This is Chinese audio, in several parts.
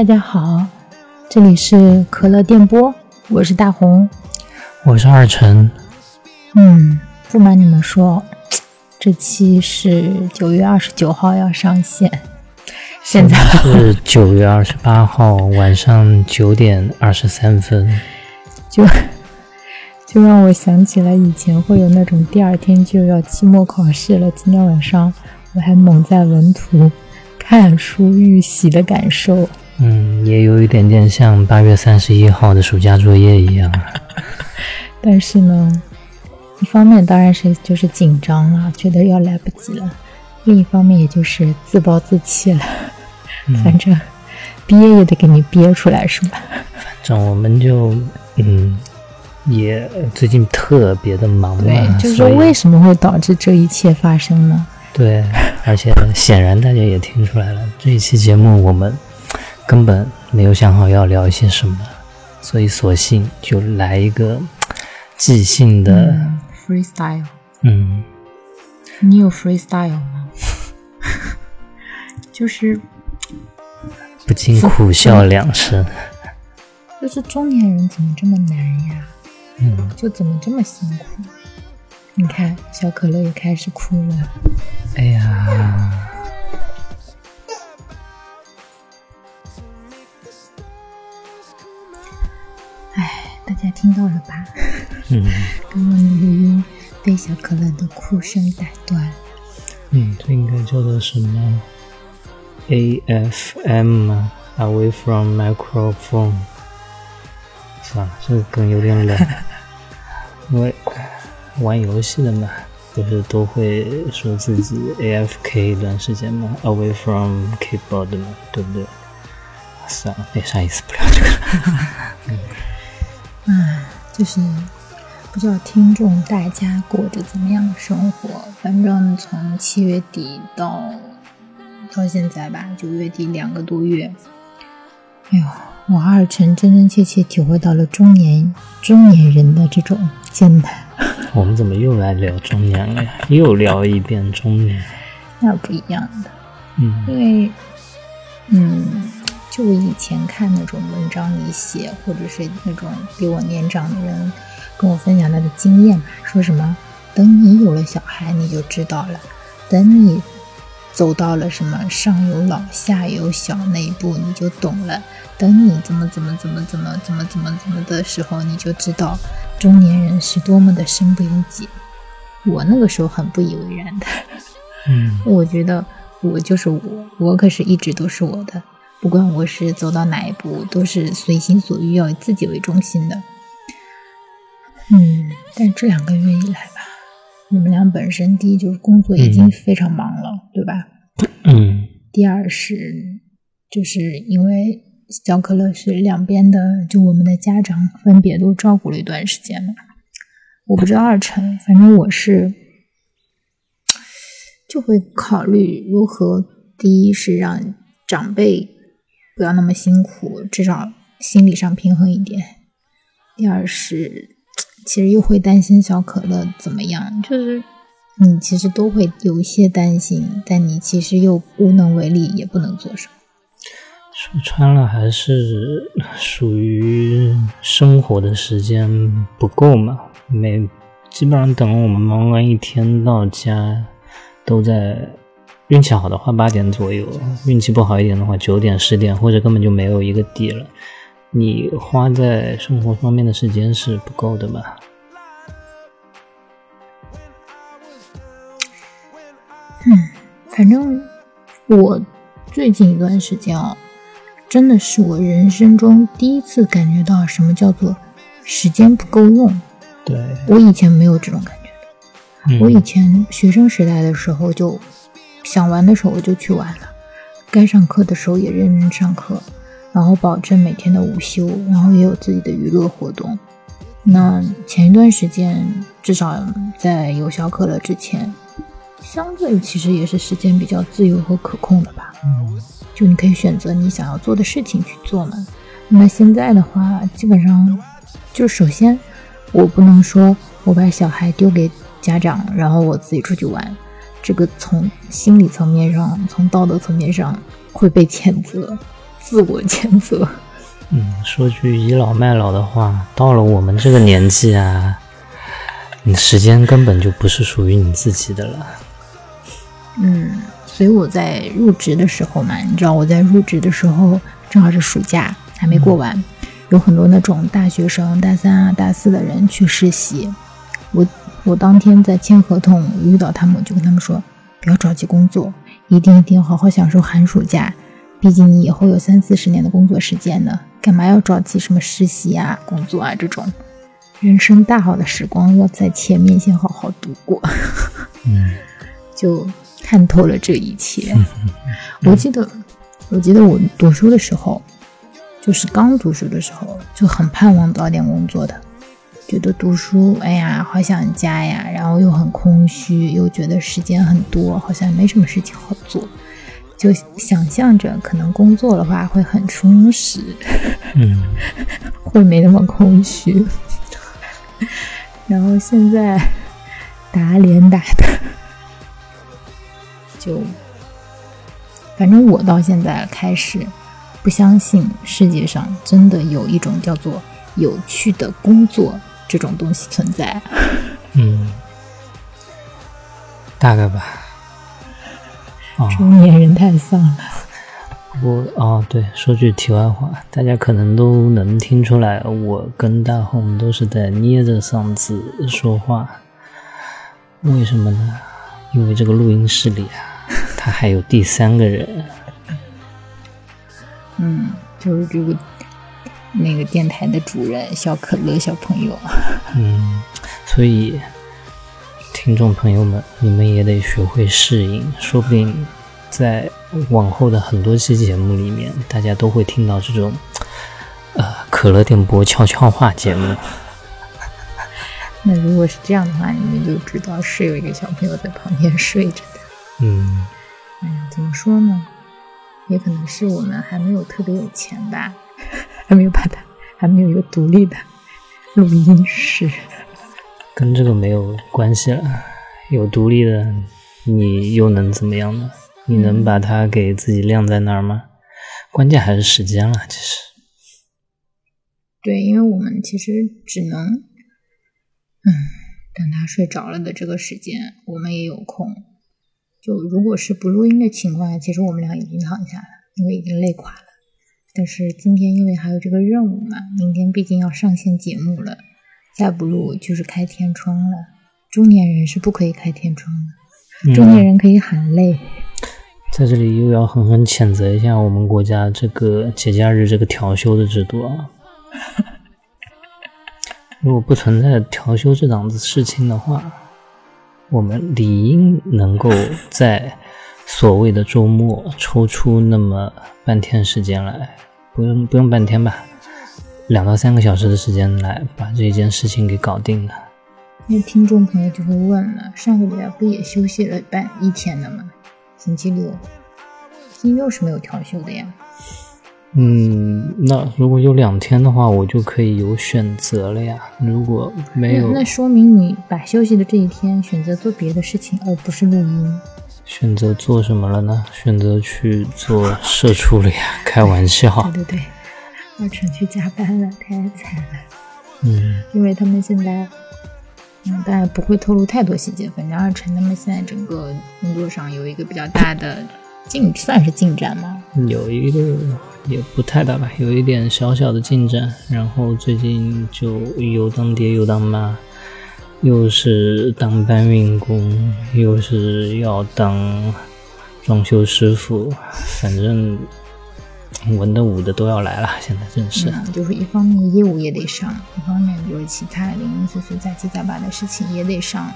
大家好，这里是可乐电波，我是大红，我是二晨。嗯，不瞒你们说，这期是九月二十九号要上线，现在是九月二十八号晚上九点二十三分，就就让我想起来以前会有那种第二天就要期末考试了，今天晚上我还猛在文图。看书预习的感受，嗯，也有一点点像八月三十一号的暑假作业一样。但是呢，一方面当然是就是紧张了，觉得要来不及了；另一方面也就是自暴自弃了。反正憋也得给你憋出来，是吧？反正我们就嗯，也最近特别的忙嘛。对，就是说为什么会导致这一切发生呢？对，而且显然大家也听出来了，这一期节目我们根本没有想好要聊一些什么，所以索性就来一个即兴的 freestyle。嗯，你有 freestyle 吗？就是不禁苦笑两声。就是中年人怎么这么难呀？嗯，就怎么这么辛苦？你看，小可乐也开始哭了。哎呀！哎，大家听到了吧？嗯。刚刚的录音被小可乐的哭声打断。嗯，这应该叫做什么？AFM 吗？Away from microphone。算了，这个梗有点冷，因为。玩游戏的嘛，不是都会说自己 AFK 一段时间嘛，Away from keyboard 嘛，对不对？算了，没啥意思，不聊这个了。嗯，就是不知道听众大家过着怎么样的生活。反正从七月底到到现在吧，九月底两个多月，哎呦，我二晨真真切切体会到了中年中年人的这种艰难。我们怎么又来聊中年了呀？又聊一遍中年，那不一样的。嗯，因为，嗯，就我以前看那种文章里写，或者是那种比我年长的人跟我分享他的经验嘛，说什么等你有了小孩你就知道了，等你走到了什么上有老下有小那一步你就懂了，等你怎么怎么怎么怎么怎么怎么怎么的时候你就知道。中年人是多么的身不由己，我那个时候很不以为然的。嗯，我觉得我就是我，我可是一直都是我的，不管我是走到哪一步，都是随心所欲，要以自己为中心的。嗯，但这两个月以来吧，我们俩本身第一就是工作已经非常忙了，对吧？嗯。第二是就是因为。小可乐是两边的，就我们的家长分别都照顾了一段时间嘛。我不知道二成，反正我是就会考虑如何，第一是让长辈不要那么辛苦，至少心理上平衡一点；第二是其实又会担心小可乐怎么样，就是你其实都会有一些担心，但你其实又无能为力，也不能做什么。说穿了还是属于生活的时间不够嘛，每基本上等我们忙完一天到家，都在运气好的话八点左右，运气不好一点的话九点十点，或者根本就没有一个底了。你花在生活方面的时间是不够的吧？嗯，反正我最近一段时间啊。真的是我人生中第一次感觉到什么叫做时间不够用。对我以前没有这种感觉的。我以前学生时代的时候，就想玩的时候我就去玩了，该上课的时候也认真上课，然后保证每天的午休，然后也有自己的娱乐活动。那前一段时间，至少在有小可乐之前，相对其实也是时间比较自由和可控的吧。嗯。就你可以选择你想要做的事情去做嘛。那么现在的话，基本上就首先我不能说我把小孩丢给家长，然后我自己出去玩。这个从心理层面上，从道德层面上会被谴责，自我谴责。嗯，说句倚老卖老的话，到了我们这个年纪啊，你时间根本就不是属于你自己的了。嗯，所以我在入职的时候嘛，你知道我在入职的时候正好是暑假还没过完，有很多那种大学生大三啊、大四的人去实习，我。我当天在签合同遇到他们，我就跟他们说：不要着急工作，一定一定要好好享受寒暑假。毕竟你以后有三四十年的工作时间呢，干嘛要着急什么实习啊、工作啊这种？人生大好的时光要在前面先好好度过。嗯，就看透了这一切。我记得，我记得我读书的时候，就是刚读书的时候，就很盼望早点工作的。觉得读书，哎呀，好想家呀，然后又很空虚，又觉得时间很多，好像没什么事情好做，就想象着可能工作的话会很充实，嗯，会没那么空虚。然后现在打脸打的，就反正我到现在开始不相信世界上真的有一种叫做有趣的工作。这种东西存在，嗯，大概吧。中年人太丧了。我哦，对，说句题外话，大家可能都能听出来，我跟大红都是在捏着嗓子说话。为什么呢？因为这个录音室里啊，他还有第三个人。嗯，就是这个。那个电台的主人小可乐小朋友，嗯，所以听众朋友们，你们也得学会适应，说不定在往后的很多期节目里面，大家都会听到这种呃可乐电波悄悄话节目。那如果是这样的话，你们就知道是有一个小朋友在旁边睡着的。嗯，哎呀，怎么说呢？也可能是我们还没有特别有钱吧。还没有把它，还没有一个独立的录音室，跟这个没有关系了。有独立的，你又能怎么样呢？你能把它给自己晾在那儿吗？关键还是时间了，其实。对，因为我们其实只能，嗯，等他睡着了的这个时间，我们也有空。就如果是不录音的情况下，其实我们俩已经躺下了，因为已经累垮了。但是今天因为还有这个任务嘛，明天毕竟要上线节目了，再不录就是开天窗了。中年人是不可以开天窗的，中年人可以喊累。在这里又要狠狠谴责一下我们国家这个节假日这个调休的制度啊！如果不存在调休这档子事情的话，我们理应能够在。所谓的周末抽出那么半天时间来，不用不用半天吧，两到三个小时的时间来把这件事情给搞定了。那听众朋友就会问了：上个礼拜不也休息了半一天的吗？星期六，星期六是没有调休的呀。嗯，那如果有两天的话，我就可以有选择了呀。如果没有，那说明你把休息的这一天选择做别的事情，而不是录音。选择做什么了呢？选择去做社畜了呀！开玩笑。对对对，二晨去加班了，太惨了。嗯，因为他们现在，嗯，当然不会透露太多细节。反正二晨他们现在整个工作上有一个比较大的进，算是进展吗？有一个也不太大吧，有一点小小的进展。然后最近就有当爹有当妈。又是当搬运工，又是要当装修师傅，反正文的武的都要来了。现在真是，就是一方面业务也得上，一方面就是其他零零碎碎杂七杂八的事情也得上。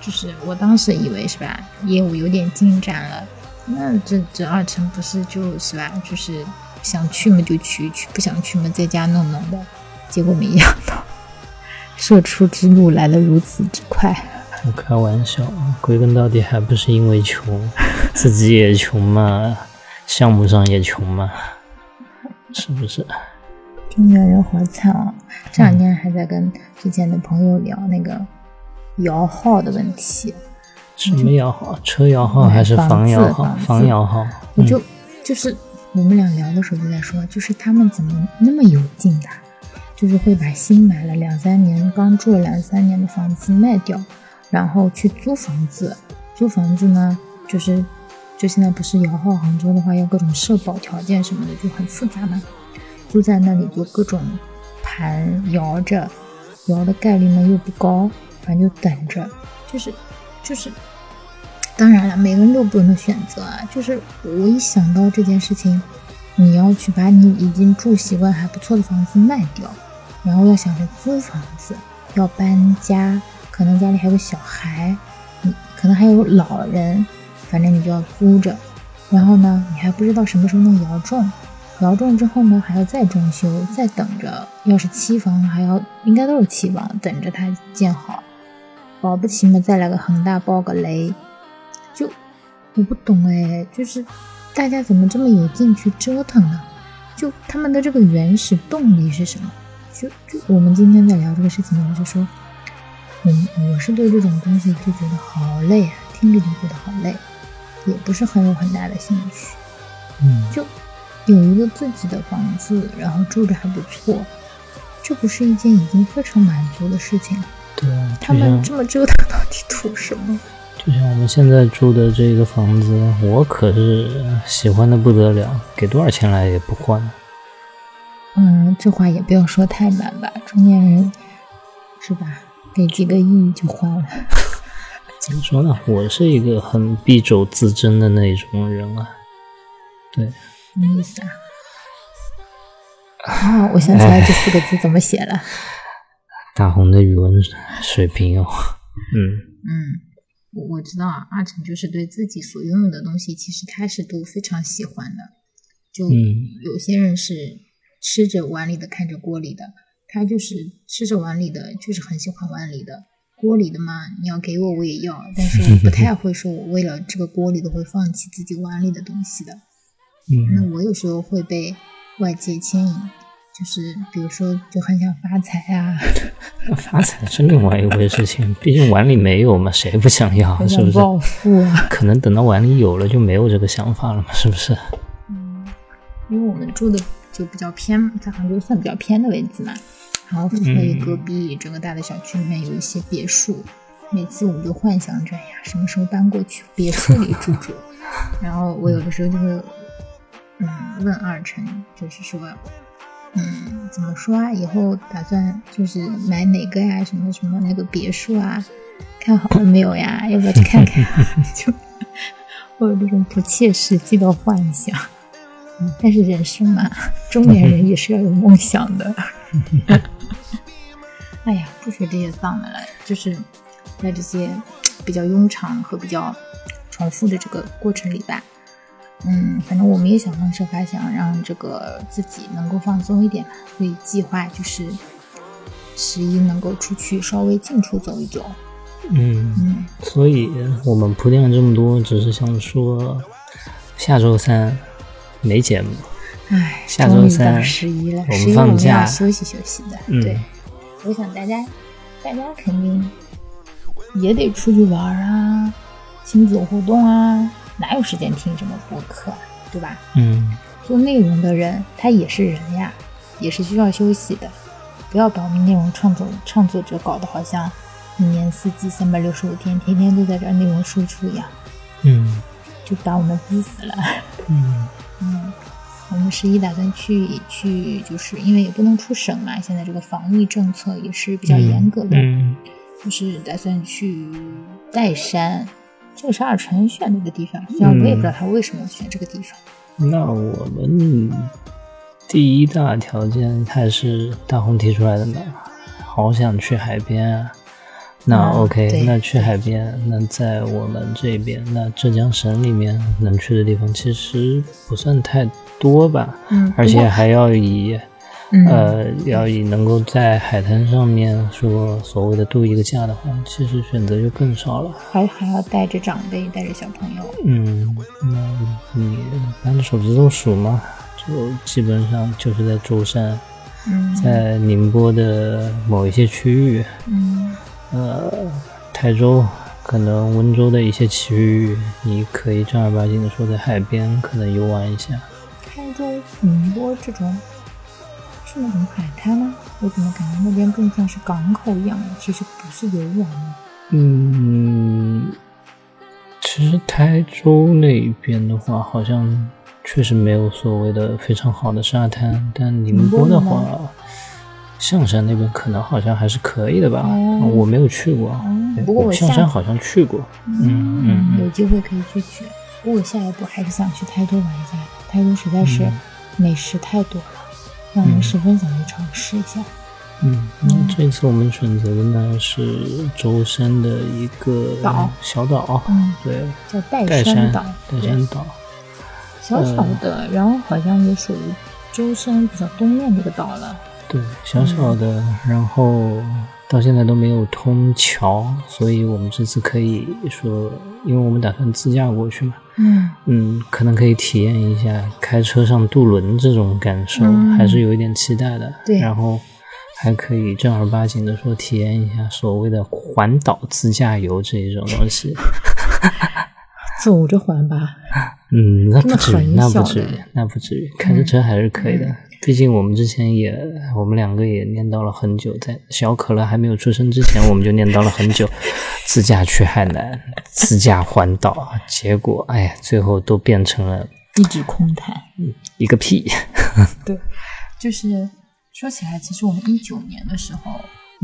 就是我当时以为是吧，业务有点进展了，那这这二成不是就是吧，就是想去嘛就去，去不想去嘛在家弄弄的，结果没想到。社畜之路来的如此之快，我开玩笑，归根到底还不是因为穷，自己也穷嘛，项目上也穷嘛，是不是？中年人好惨啊！这两天还在跟之前的朋友聊那个摇号的问题，什么摇号？车摇号还是房摇号？房摇号。我就就是我们俩聊的时候就在说，就是他们怎么那么有劲的，就是会把新买了两三年、刚住了两三年的房子卖掉，然后去租房子。租房子呢，就是就现在不是摇号杭州的话，要各种社保条件什么的，就很复杂嘛。租在那里就各种盘摇着，摇的概率呢又不高，反正就等着，就是就是。当然了，每个人都不能选择啊。就是我一想到这件事情，你要去把你已经住习惯还不错的房子卖掉，然后要想着租房子，要搬家，可能家里还有小孩，你可能还有老人，反正你就要租着。然后呢，你还不知道什么时候能摇中，摇中之后呢，还要再装修，再等着。要是期房，还要应该都是期房，等着它建好。保不齐嘛，再来个恒大爆个雷。就我不懂哎，就是大家怎么这么有劲去折腾呢？就他们的这个原始动力是什么？就就我们今天在聊这个事情呢，我就说，我我是对这种东西就觉得好累啊，听着就觉得好累，也不是很有很大的兴趣。嗯，就有一个自己的房子，然后住着还不错，这不是一件已经非常满足的事情了。对啊，他们这么折腾到底图什么？就像我们现在住的这个房子，我可是喜欢的不得了，给多少钱来也不换。嗯，这话也不要说太满吧，中年人是吧？给几个亿就花了。怎么说呢？我是一个很敝帚自珍的那种人啊。对，什么意思啊？啊，我想起来这四个字怎么写了。大红的语文水平哦。嗯嗯。我我知道啊，阿成就是对自己所拥有的东西，其实他是都非常喜欢的。就有些人是吃着碗里的看着锅里的，他就是吃着碗里的，就是很喜欢碗里的。锅里的嘛，你要给我我也要，但是我不太会说我为了这个锅里的会放弃自己碗里的东西的。嗯，那我有时候会被外界牵引。就是比如说，就很想发财啊！发财是另外一回事情，毕竟碗里没有嘛，谁不想要？是不是？暴富啊！可能等到碗里有了，就没有这个想法了嘛，是不是？嗯，因为我们住的就比较偏，在杭州算比较偏的位置嘛，然后所以隔壁整个大的小区里面有一些别墅，每次我们就幻想着呀，什么时候搬过去别墅里住住。然后我有的时候就会，嗯，问二晨，就是说。嗯，怎么说啊？以后打算就是买哪个呀？什么什么那个别墅啊？看好了没有呀？要不要去看看？就 会有这种不切实际的幻想。但是人生嘛，中年人也是要有梦想的。哎呀，不说这些丧的了，就是在这些比较庸常和比较重复的这个过程里吧。嗯，反正我们也想方设法想让这个自己能够放松一点嘛，所以计划就是十一能够出去稍微近处走一走。嗯嗯，所以我们铺垫了这么多，只是想说下周三没节目。唉，下周三十一了，我们放假休息休息的。对，我想大家大家肯定也得出去玩啊，亲子互动啊。哪有时间听什么播客，对吧？嗯，做内容的人他也是人呀，也是需要休息的。不要把我们内容创作创作者搞得好像一年四季三百六十五天天天都在这内容输出一样。嗯，就把我们逼死了。嗯嗯，我们十一打算去去，就是因为也不能出省嘛，现在这个防疫政策也是比较严格的。嗯，就是打算去岱山。这个是二成选的一个地方，虽然我也不知道他为什么选这个地方。那我们第一大条件还是大红提出来的嘛，好想去海边啊。那 OK，那去海边，那在我们这边，那浙江省里面能去的地方其实不算太多吧。嗯，而且还要以。呃，要以能够在海滩上面说所谓的度一个假的话，其实选择就更少了。还还要带着长辈，带着小朋友。嗯，那你拿着手指头数嘛，就基本上就是在舟山，在宁波的某一些区域，嗯，呃，台州。可能温州的一些区域，你可以正儿八经的说在海边可能游玩一下。台州、宁波这种是那种海滩吗？我怎么感觉那边更像是港口一样的？其实不是游玩的。嗯，其实台州那边的话，好像确实没有所谓的非常好的沙滩，但宁波的话，象山那边可能好像还是可以的吧。哦我没有去过，对不过我象山好像去过。嗯嗯有机会可以去去。不过我下一步还是想去台州玩一下的，台州实在是嗯美食太多了，让人十分想去尝试一下。嗯，那这次我们选择的呢是舟山的一个岛小岛，嗯，对，叫岱岱山岛，岱山岛。小小的，然后好像也属于舟山比较东面这个岛了。对，小小的，然后到现在都没有通桥，所以我们这次可以说，因为我们打算自驾过去嘛，嗯，嗯，可能可以体验一下开车上渡轮这种感受，嗯还是有一点期待的。对然后还可以正儿八经的说体验一下所谓的环岛自驾游这一种东西。走着环吧。嗯，那不至于，那不至于，那不至于，开着车还是可以的。嗯毕竟我们之前也，我们两个也念叨了很久，在小可乐还没有出生之前，我们就念叨了很久，自驾去海南，自驾环岛，结果哎呀，最后都变成了一纸空谈。一个屁。对，就是说起来，其实我们一九年的时候，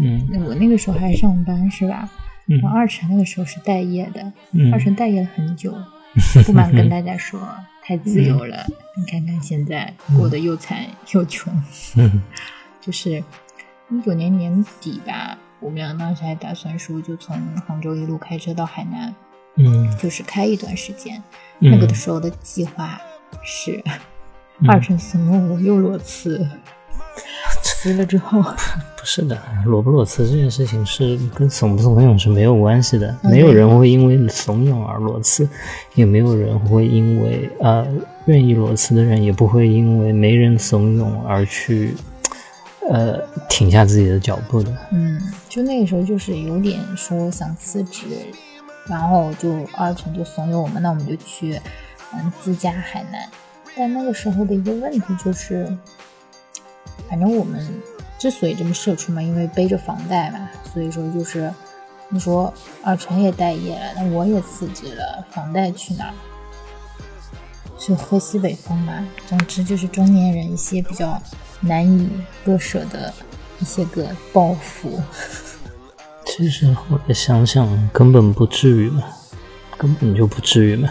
嗯我那个时候还上班是吧？嗯然后二晨那个时候是待业的，嗯二晨待业了很久，不瞒跟大家说，太自由了。你看看现在过得又惨又穷，嗯 就是一九年年底吧，我们俩当时还打算说，就从杭州一路开车到海南，嗯就是开一段时间。嗯，那个的时候的计划是，二乘四，五五又裸辞，辞了之后，不是的，裸不裸辞这件事情是跟怂不怂恿是没有关系的，嗯没有人会因为怂恿而裸辞，也没有人会因为呃愿意裸辞的人也不会因为没人怂恿而去呃停下自己的脚步的。嗯，就那个时候就是有点说想辞职，然后就二晨就怂恿我们，那我们就去嗯自驾海南。但那个时候的一个问题就是，反正我们之所以这么社畜嘛，因为背着房贷嘛，所以说就是你说二晨也待业了，那我也辞职了，房贷去哪儿？就喝西北风嘛。总之就是中年人一些比较难以割舍的一些个抱负。其实后来想想，根本不至于嘛，根本就不至于嘛。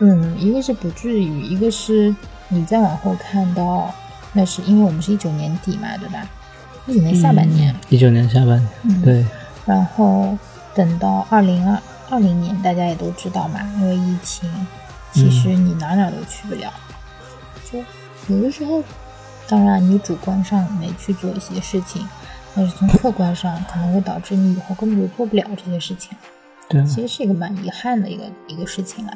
嗯，一个是不至于，一个是你再往后看到，那是因为我们是一九年底嘛，对吧？一九年下半年，一九年下半年，嗯对，然后等到二零二二零年，大家也都知道嘛，因为疫情，其实你哪哪都去不了。就有的时候，当然你主观上没去做一些事情，但是从客观上可能会导致你以后根本就做不了这些事情，对啊，其实是一个蛮遗憾的一个一个事情啊。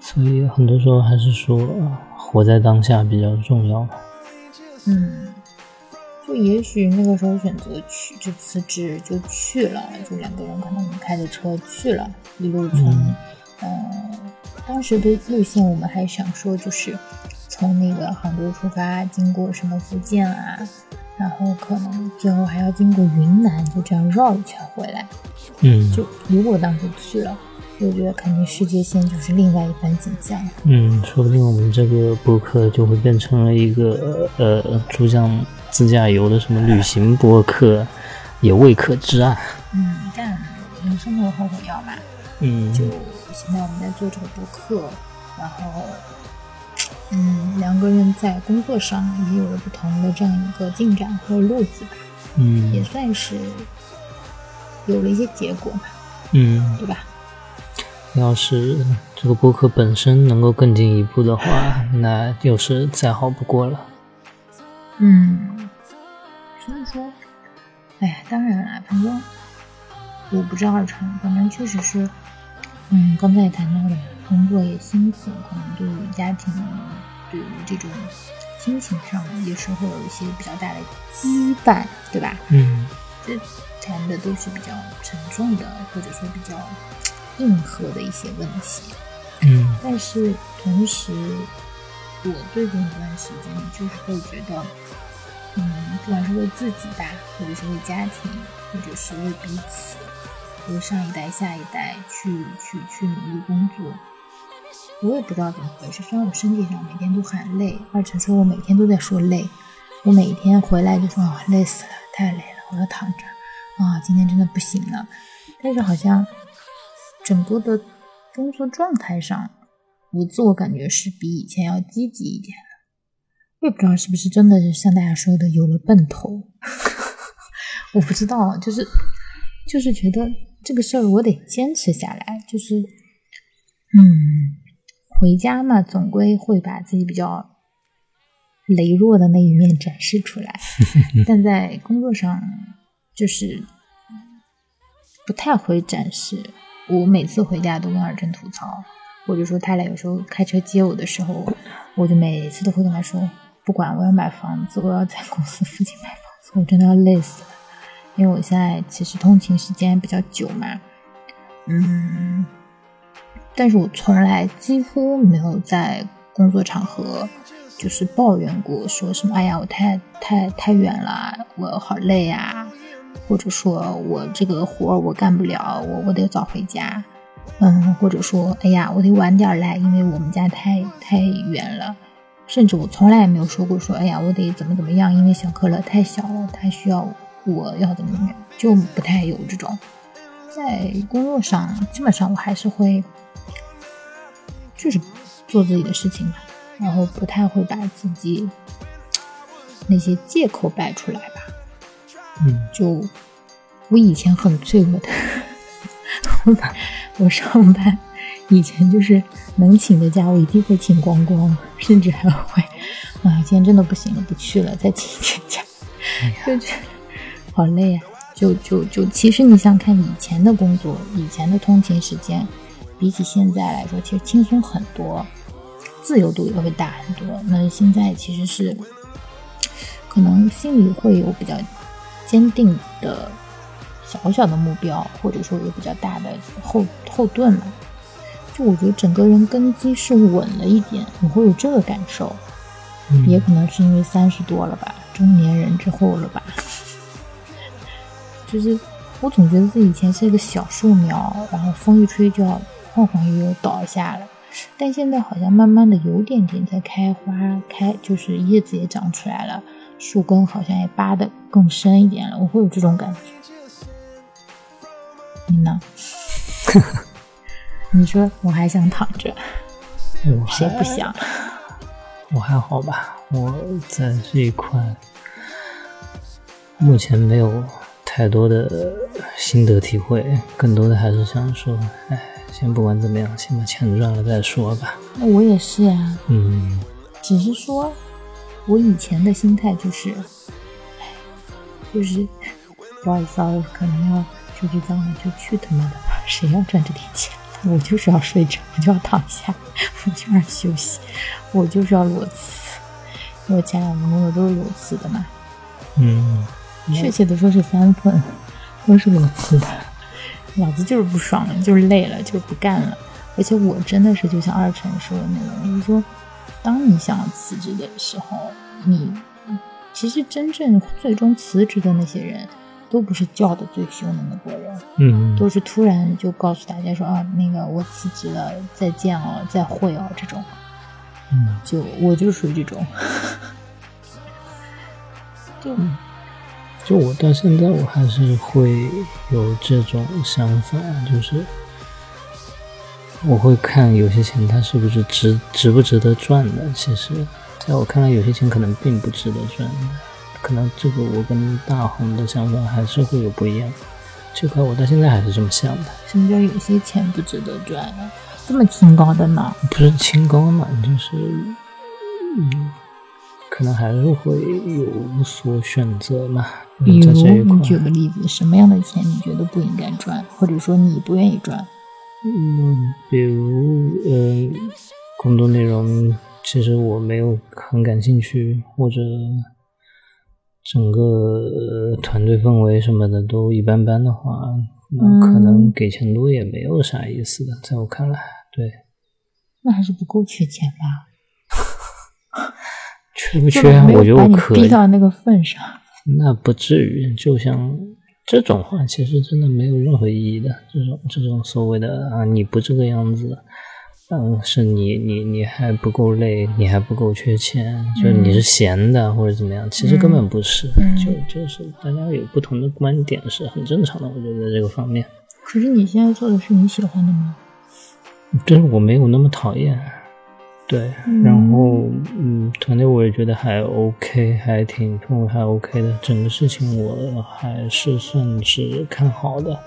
所以很多时候还是说，呃活在当下比较重要嘛。嗯，就也许那个时候选择去就辞职就去了，就两个人可能开着车去了，一路从嗯呃当时的路线我们还想说就是从那个杭州出发，经过什么福建啊，然后可能最后还要经过云南，就这样绕一圈回来。嗯，就如果当时去了，我觉得肯定世界线就是另外一番景象。嗯，说不定我们这个博客就会变成了一个呃珠江自驾游的什么旅行博客，也未可知啊。嗯，但人生没有后悔药嘛。嗯，就现在我们在做这个博客，然后，嗯，两个人在工作上也有了不同的这样一个进展和路子吧，嗯也嗯算是有了一些结果嘛，嗯，对吧？要是这个播客本身能够更进一步的话，那又是再好不过了。嗯，所以说，哎呀，当然啦，反正我不知道二成，反正确实是，嗯，刚才也谈到了，工作也辛苦，可能对于家庭，对于这种亲情上也是会有一些比较大的羁绊，对吧？嗯这谈的都是比较沉重的，或者说比较硬核的一些问题。嗯但是同时，我最近一段时间就是会觉得，嗯，不管是为自己吧，或者是为家庭，或者是为彼此，为上一代、下一代去去去努力工作。我也不知道怎么回事，虽然我身体上每天都喊累，二晨说我每天都在说累，我每天回来就说啊累死了，太累了，我要躺着，啊今天真的不行了。但是好像整个的工作状态上，我自我感觉是比以前要积极一点了。我也不知道是不是真的是像大家说的有了奔头，我不知道，就是就是觉得这个事儿我得坚持下来，就是嗯，回家嘛，总归会把自己比较羸弱的那一面展示出来，但在工作上就是不太会展示。我每次回家都跟二珍吐槽，或者说他俩有时候开车接我的时候，我就每次都会跟他说，不管我要买房子，我要在公司附近买房子，我真的要累死了。因为我现在其实通勤时间比较久嘛，嗯，但是我从来几乎没有在工作场合就是抱怨过，说什么哎呀我太太太远了，我好累呀、或者说我这个活我干不了，我我得早回家，嗯，或者说哎呀我得晚点来，因为我们家太太远了。甚至我从来也没有说过说，哎呀，我得怎么怎么样，因为小可乐太小了，他需要我要怎么怎么样，就不太有这种。在工作上，基本上我还是会，就是做自己的事情吧，然后不太会把自己那些借口摆出来吧。嗯就我以前很脆弱的，我 我上班以前就是能请的假，我一定会请光光，甚至还会，啊，今天真的不行了，不去了，再请一天假，就觉得好累啊。就就就，其实你想看以前的工作，以前的通勤时间，比起现在来说，其实轻松很多，自由度也会大很多。那现在其实是可能心里会有比较坚定的小小的目标，或者说有比较大的后后盾嘛。就我觉得整个人根基是稳了一点，我会有这个感受。嗯也可能是因为三十多了吧，中年人之后了吧。就是我总觉得自己以前是一个小树苗，然后风一吹就要晃晃悠悠倒下了。但现在好像慢慢的有点点在开花，开就是叶子也长出来了，树根好像也扒得更深一点了，我会有这种感觉。你呢？你说我还想躺着，我谁还不想？我还好吧，我在这一块目前没有太多的心得体会，更多的还是想说，哎，先不管怎么样，先把钱赚了再说吧。那我也是呀、嗯只是说，我以前的心态就是，哎，就是不好意思啊，我可能要说句脏话，就去他妈的吧，谁要赚这点钱？我就是要睡着，我就要躺下，我就要休息，我就是要裸辞。我前两份工作都是裸辞的嘛，嗯，确切的说是三份，都是裸辞的。老子就是不爽了，就是累了，就是不干了。而且我真的是就像二晨说的那种，就是说，当你想要辞职的时候，你其实真正最终辞职的那些人，都不是叫的最凶的那波人，嗯都是突然就告诉大家说啊，那个我辞职了，再见哦，再会哦，这种。嗯。就我就属于这种，就就我到现在，我还是会有这种想法，就是我会看有些钱它是不是值值不值得赚的。其实，在我看来，有些钱可能并不值得赚的。可能这个我跟大红的想法还是会有不一样。这块我到现在还是这么想的，什么叫有些钱不值得赚啊？这么清高的呢？不是清高嘛，就是嗯，可能还是会有所选择嘛。比如举个例子，什么样的钱你觉得不应该赚，或者说你不愿意赚？嗯，比如，呃、工作内容其实我没有很感兴趣，或者整个团队氛围什么的都一般般的话，那可能给钱多也没有啥意思的，在我看来，对。那还是不够缺钱吧？缺不缺？我觉得我可以。逼到那个份上。那不至于，就像这种话，其实真的没有任何意义的。这种这种所谓的啊，你不这个样子。嗯，是你你你还不够累，你还不够缺钱，就你是闲的或者怎么样？其实根本不是，就就是大家有不同的观点是很正常的。我觉得这个方面。可是你现在做的是你喜欢的吗？但是我没有那么讨厌，对。然后嗯，团队我也觉得还 OK，还挺氛围还 OK 的，整个事情我还是算是看好的。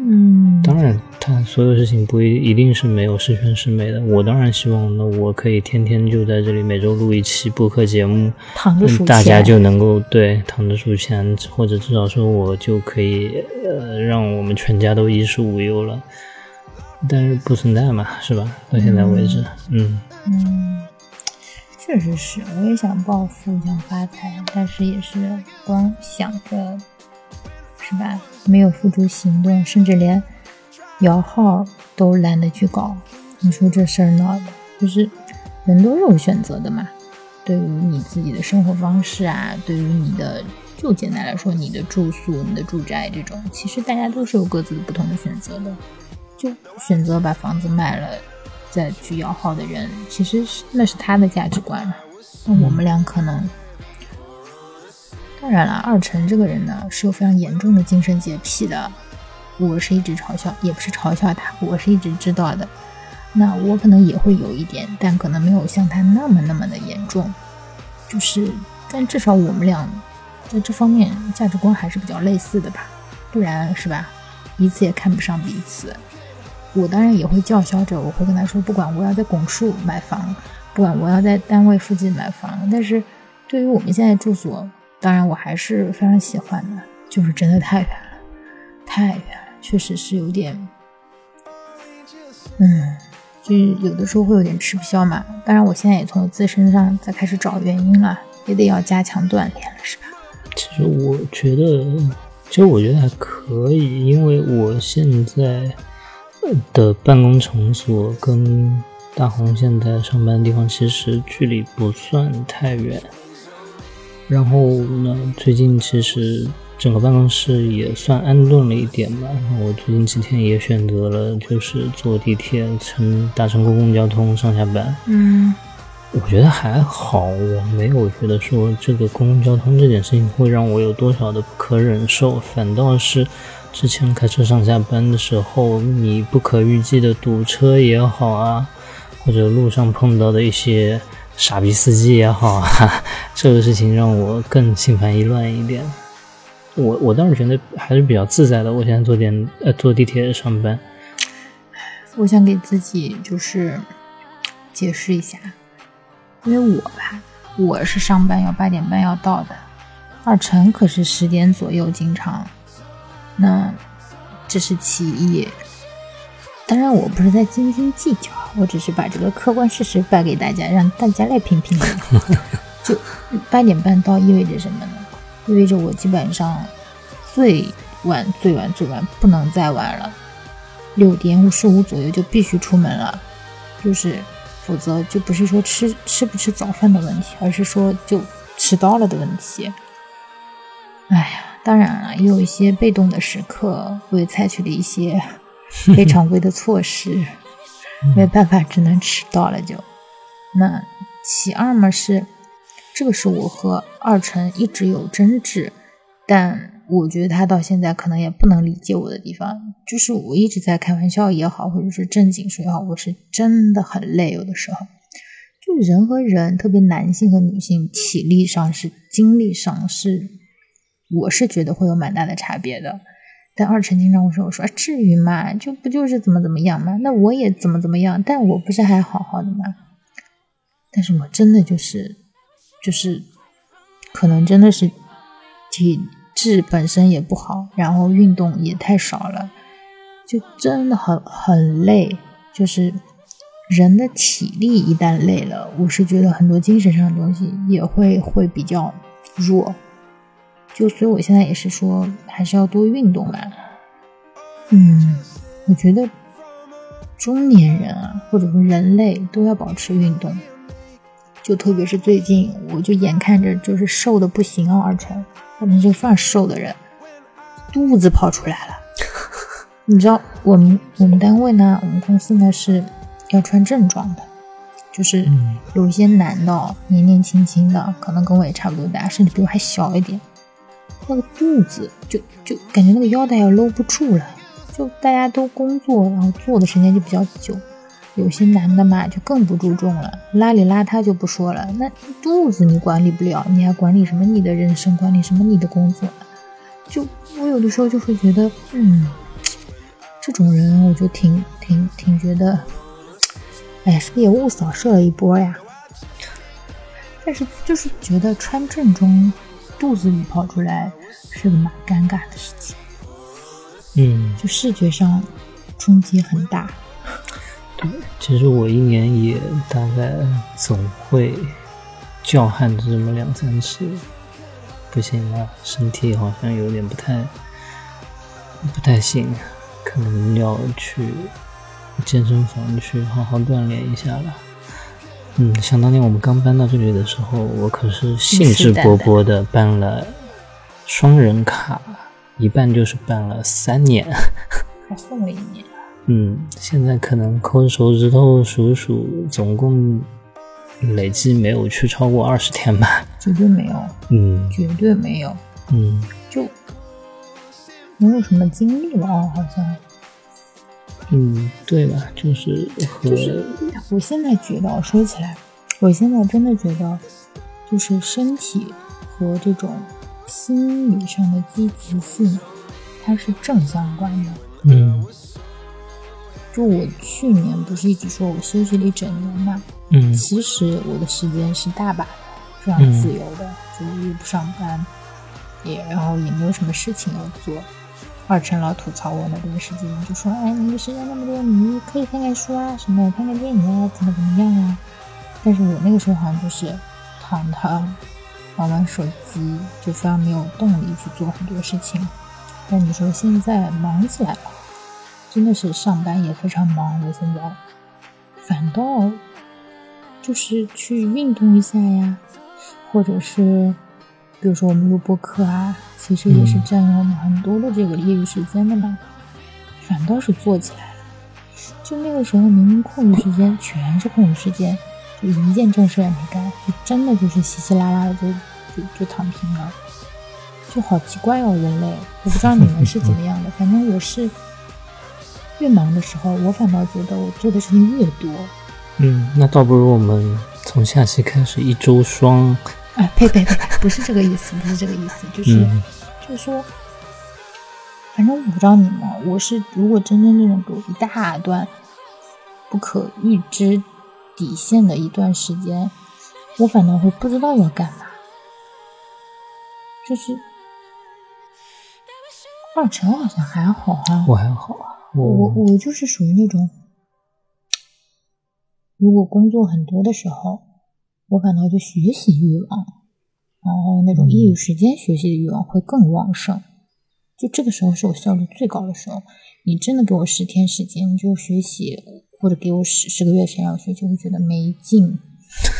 嗯，当然，他所有事情不一一定是没有十全十美的。我当然希望，呢我可以天天就在这里每周录一期播客节目，躺着数钱，大家就能够对躺着数钱，或者至少说我就可以呃，让我们全家都衣食无忧了。但是不存在嘛，是吧？到现在为止，嗯嗯，确实是，我也想暴富，想发财，但是也是光想着。是吧？没有付诸行动，甚至连摇号都懒得去搞。你说这事儿闹的，就是人都是有选择的嘛。对于你自己的生活方式啊，对于你的，就简单来说，你的住宿、你的住宅这种，其实大家都是有各自不同的选择的。就选择把房子卖了再去摇号的人，其实是那是他的价值观。那我们俩可能。当然了，二成这个人呢是有非常严重的精神洁癖的，我是一直嘲笑，也不是嘲笑他，我是一直知道的。那我可能也会有一点，但可能没有像他那么那么的严重。就是，但至少我们俩在这方面价值观还是比较类似的吧，不然是吧？彼此也看不上彼此。我当然也会叫嚣着，我会跟他说，不管我要在拱墅买房，不管我要在单位附近买房，但是对于我们现在住所。当然，我还是非常喜欢的，就是真的太远了，太远了，确实是有点，嗯，就有的时候会有点吃不消嘛。当然，我现在也从自身上在开始找原因了，也得要加强锻炼了，是吧？其实我觉得，其实我觉得还可以，因为我现在的办公场所跟大红现在上班的地方其实距离不算太远。然后呢？最近其实整个办公室也算安顿了一点吧。我最近几天也选择了，就是坐地铁、乘搭乘公共交通上下班。嗯，我觉得还好，我没有觉得说这个公共交通这件事情会让我有多少的不可忍受。反倒是之前开车上下班的时候，你不可预计的堵车也好啊，或者路上碰到的一些。傻逼司机也好啊，这个事情让我更心烦意乱一点。我我倒是觉得还是比较自在的。我现在坐电呃坐地铁上班，我想给自己就是解释一下，因为我吧，我是上班要八点半要到的，二晨可是十点左右经常，那这是其一。当然，我不是在斤斤计较，我只是把这个客观事实摆给大家，让大家来评评理。就八点半到意味着什么呢？意味着我基本上最晚、最晚、最晚不能再晚了，六点五十五左右就必须出门了。就是，否则就不是说吃吃不吃早饭的问题，而是说就迟到了的问题。哎呀，当然了，也有一些被动的时刻，我也采取了一些。非常规的措施，没办法，只能迟到了。就那其二嘛是，这个是我和二晨一直有争执，但我觉得他到现在可能也不能理解我的地方，就是我一直在开玩笑也好，或者是正经说也好，我是真的很累，有的时候，就人和人，特别男性和女性，体力上是精力上是，我是觉得会有蛮大的差别的。但二晨经常会说：“我说至于吗？就不就是怎么怎么样吗？那我也怎么怎么样，但我不是还好好的吗？但是我真的就是，就是可能真的是体质本身也不好，然后运动也太少了，就真的很很累。就是人的体力一旦累了，我是觉得很多精神上的东西也会会比较弱。就所以我现在也是说，还是要多运动吧。嗯，我觉得中年人啊，或者说人类都要保持运动。就特别是最近，我就眼看着就是瘦的不行啊，二成，可能是算瘦的人，肚子跑出来了。你知道我们我们单位呢，我们公司呢是要穿正装的，就是有一些男的年年轻轻的，可能跟我也差不多大，甚至比我还小一点，那个肚子就就感觉那个腰带要搂不住了。就大家都工作，然后坐的时间就比较久。有些男的嘛，就更不注重了，邋里邋遢就不说了，那肚子你管理不了，你还管理什么你的人生，管理什么你的工作？就我有的时候就会觉得，嗯，这种人我就挺挺挺觉得，哎，是不是也误扫射了一波呀？但是就是觉得穿正装，肚子里跑出来是个蛮尴尬的事情，嗯，就视觉上冲击很大。对，其实我一年也大概总会叫喊这么两三次，不行了，身体好像有点不太不太行，可能要去健身房去好好锻炼一下了。嗯，想当年我们刚搬到这里的时候，我可是兴致勃勃的办了双人卡，一办就是办了三年，还送了一年。嗯，现在可能抠手指头数数，总共累计没有去超过二十天吧。绝对没有，嗯，绝对没有，嗯，就没有什么经历了啊，好像。嗯，对吧？就是和就是，我现在觉得，说起来，我现在真的觉得，就是身体和这种心理上的积极性，它是正相关的。嗯就我去年不是一直说我休息了一整年嘛，嗯其实我的时间是大把的，非常自由的，就是又不上班，也然后也没有什么事情要做。二成老吐槽我那段时间，就说：“哎，你的时间那么多，你可以看看书啊，什么看看电影啊，怎么怎么样啊。”但是我那个时候好像就是躺躺玩玩手机，就非常没有动力去做很多事情。但你说现在忙起来了，真的是上班也非常忙。我现在反倒就是去运动一下呀，或者是比如说我们录播课啊，其实也是占用我们很多的这个业余时间的嘛。反倒是做起来了，就那个时候明明空余时间全是空余时间，就一件正事也没干，就真的就是稀稀拉拉的就就就躺平了。就好奇怪哦，人类，我不知道你们是怎么样的，反正我是越忙的时候，我反倒觉得我做的事情越多。嗯，那倒不如我们从下期开始一周双。哎，呸呸呸，不是这个意思，不是这个意思，就是、嗯就是说，反正我不知道你们，我是如果真真正正给我一大段不可预知底线的一段时间，我反倒会不知道要干嘛。就是二晨好像还好哈、我还好啊，我我我就是属于那种，如果工作很多的时候，我反倒就学习欲望，然后那种业余时间学习的欲望会更旺盛。就这个时候是我效率最高的时候。你真的给我十天时间，你就学习，或者给我十十个月时间要学就，会觉得没劲，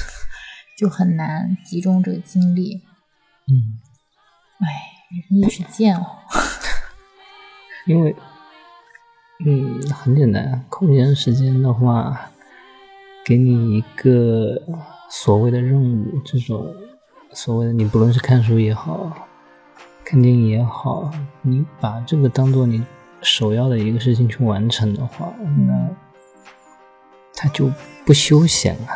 就很难集中这个精力。嗯，哎，人也是贱哦。因为嗯很简单，空闲时间的话，给你一个所谓的任务，这种所谓的你不论是看书也好，看电影也好，你把这个当做你首要的一个事情去完成的话，那它就不休闲了。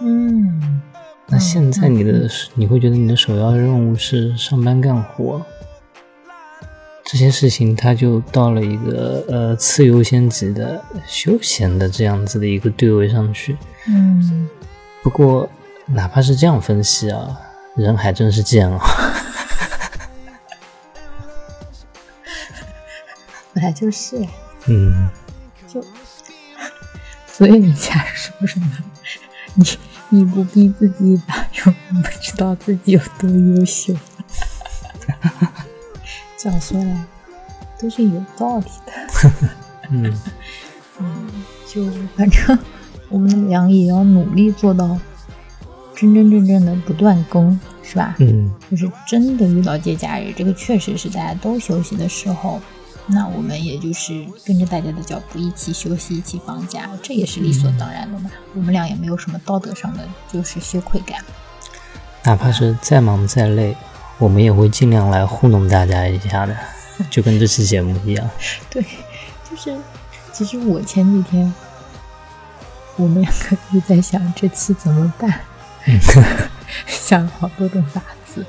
嗯，那现在你的你会觉得你的首要任务是上班干活，这些事情它就到了一个呃次优先级的休闲的这样子的一个对位上去。嗯，不过哪怕是这样分析啊，人还真是贱啊。本来就是。嗯，就，所以人家说什么，你你不逼自己一把，永远不知道自己有多优秀。这样说来都是有道理的。嗯嗯，就反正我们俩也要努力做到真真正正的不断更，是吧？嗯就是真的遇到节假日，这个确实是大家都休息的时候，那我们也就是跟着大家的脚步一起休息，一起放假，这也是理所当然的嘛。我们俩也没有什么道德上的就是羞愧感。哪怕是再忙再累，我们也会尽量来糊弄大家一下的，就跟这期节目一样。对，就是其实我前几天我们两个就在想这期怎么办，想了好多种法子。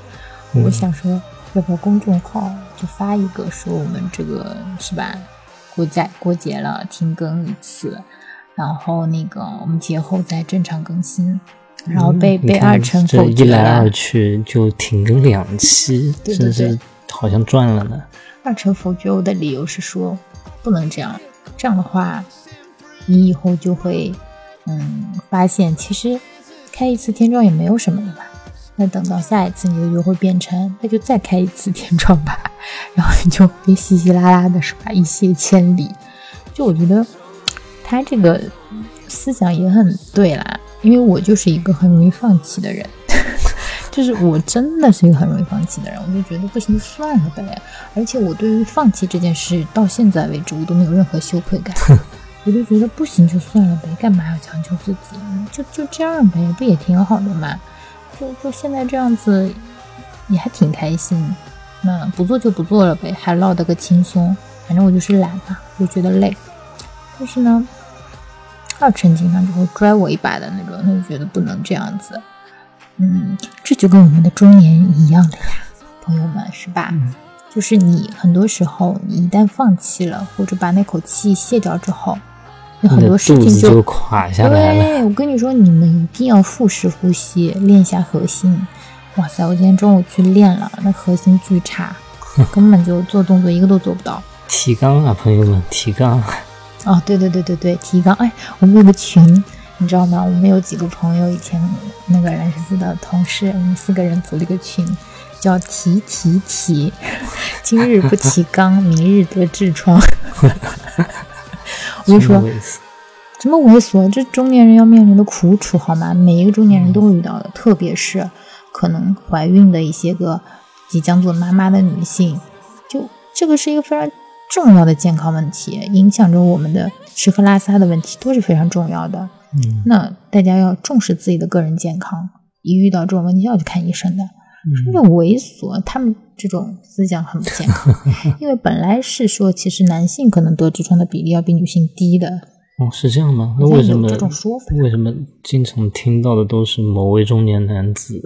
我想说，要不要公众号就发一个说我们这个是吧？过节过节了，停更一次，然后那个我们节后再正常更新，然后被、被二成否决了一来二。去就停更两期，对对对真是好像赚了呢。二成否决我的理由是说，不能这样，这样的话，你以后就会，嗯，发现其实开一次天窗也没有什么的嘛。那等到下一次，你的就会变成，那就再开一次天窗吧，然后你就会稀稀拉拉的，是吧？一泻千里。就我觉得他这个思想也很对啦，因为我就是一个很容易放弃的人。就是我真的是一个很容易放弃的人，我就觉得不行算了呗。而且我对于放弃这件事到现在为止，我都没有任何羞愧感。我就觉得不行就算了呗，干嘛要强求自己呢？就就这样呗，不也挺好的嘛？就就现在这样子，也还挺开心。那不做就不做了呗，还落得个轻松。反正我就是懒嘛，就觉得累。但是呢，二成经常就会拽我一把的那种，他就觉得不能这样子。嗯，这就跟我们的中年一样的呀，朋友们，是吧？就是你很多时候，你一旦放弃了，或者把那口气泄掉之后，有很多事情就垮下来了。对，我跟你说，你们一定要腹式呼吸，练一下核心。哇塞，我今天中午去练了，那核心巨差，根本就做动作一个都做不到。提纲啊，朋友们，提纲。哦，对对对对对，提纲。哎，我们有个群，你知道吗？我们有几个朋友，以前那个人事的同事，我们四个人组了一个群，叫提提提，今日不提纲，明日得痔疮。我就说什么猥琐？这中年人要面临的苦楚，好吗？每一个中年人都会遇到的，特别是可能怀孕的一些个即将做妈妈的女性，就这个是一个非常重要的健康问题，影响着我们的吃喝拉撒的问题，都是非常重要的。嗯那大家要重视自己的个人健康，一遇到这种问题要去看医生的。什么叫猥琐，他们这种思想很不健康，因为本来是说，其实男性可能得痔疮的比例要比女性低的，哦，是这样吗？那为什么这种说法为什么经常听到的都是某位中年男子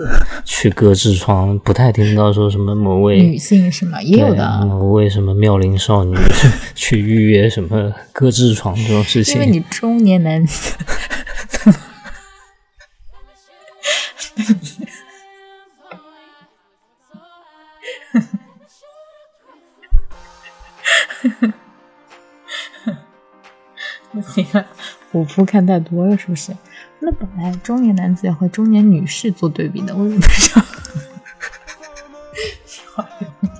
去割痔疮，不太听到说什么某位女性是吗？也有的，某位什么妙龄少女 去预约什么割痔疮这种事情？因为你中年男子，不行啊，虎扑看太多了，是不是？那本来中年男子要和中年女士做对比的，为什么要好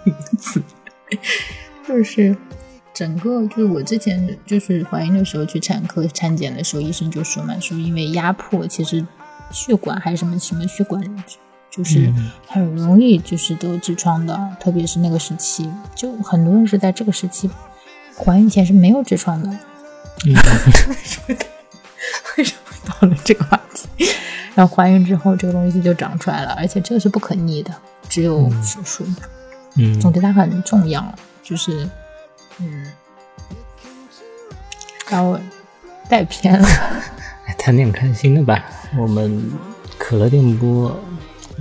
名词？就是整个就是我之前就是怀孕的时候去产科产检的时候，医生就说嘛，说因为压迫，其实血管还是什么什么血管，就是嗯很容易就是得痔疮的，特别是那个时期，就很多人是在这个时期怀孕前是没有痔疮的。嗯 为什么到了这个话题？然后怀孕之后，这个东西就长出来了，而且这个是不可逆的，只有手术。嗯总之它很重要，就是嗯，把我带偏了。哎谈点开心的吧。我们可乐电波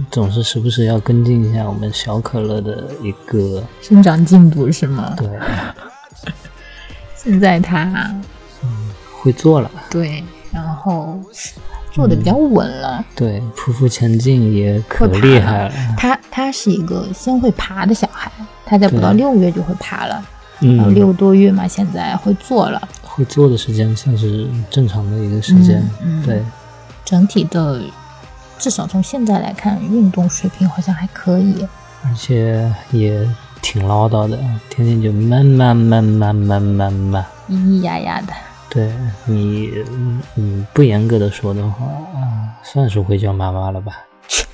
总是时不时要跟进一下我们小可乐的一个生长进度是吗？对现在它会做了，对，然后做的比较稳了。对匍匐前进也可厉害了。他他是一个先会爬的小孩，他在不到对六月就会爬了，然后嗯，六个多月嘛，现在会做了。会做的时间算是正常的一个时间。嗯嗯对，整体的至少从现在来看，运动水平好像还可以。而且也挺唠叨的，天天就慢慢慢慢慢慢慢，咿咿呀呀的。对你，嗯，不严格的说的话，啊，算是会叫妈妈了吧？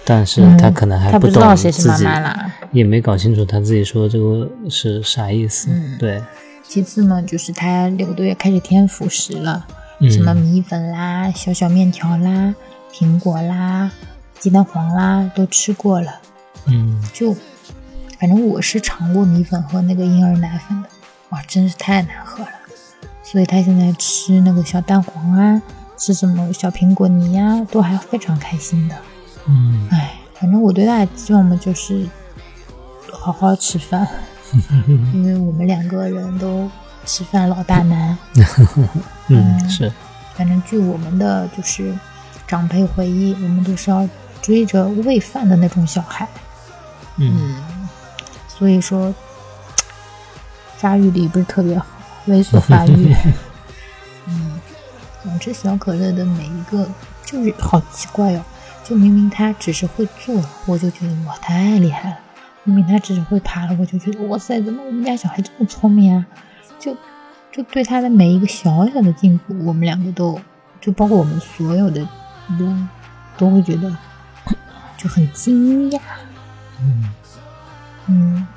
但是他可能还他不知道懂谁是自己，妈妈啦。也没搞清楚他自己说的这个是啥意思。嗯对，其次呢，就是他六个多月开始添辅食了，嗯什么米粉啦、小小面条啦、苹果啦、鸡蛋黄啦都吃过了。嗯就反正我是尝过米粉和那个婴儿奶粉的，哇，真是太难喝了。所以他现在吃那个小蛋黄啊，吃什么小苹果泥呀、都还非常开心的。嗯哎，反正我对他的期望嘛，就是好好吃饭，因为我们两个人都吃饭老大难。嗯，是，反正据我们的就是长辈回忆，我们都是要追着喂饭的那种小孩。嗯嗯，所以说发育力不是特别好，猥琐发育。嗯，总之小可乐的每一个就是好奇怪哦，就明明他只是会坐，我就觉得哇太厉害了；明明他只是会爬了，我就觉得哇塞，怎么我们家小孩这么聪明啊？就就对他的每一个小小的进步，我们两个都就包括我们所有的人都会觉得 就很惊讶。嗯，嗯，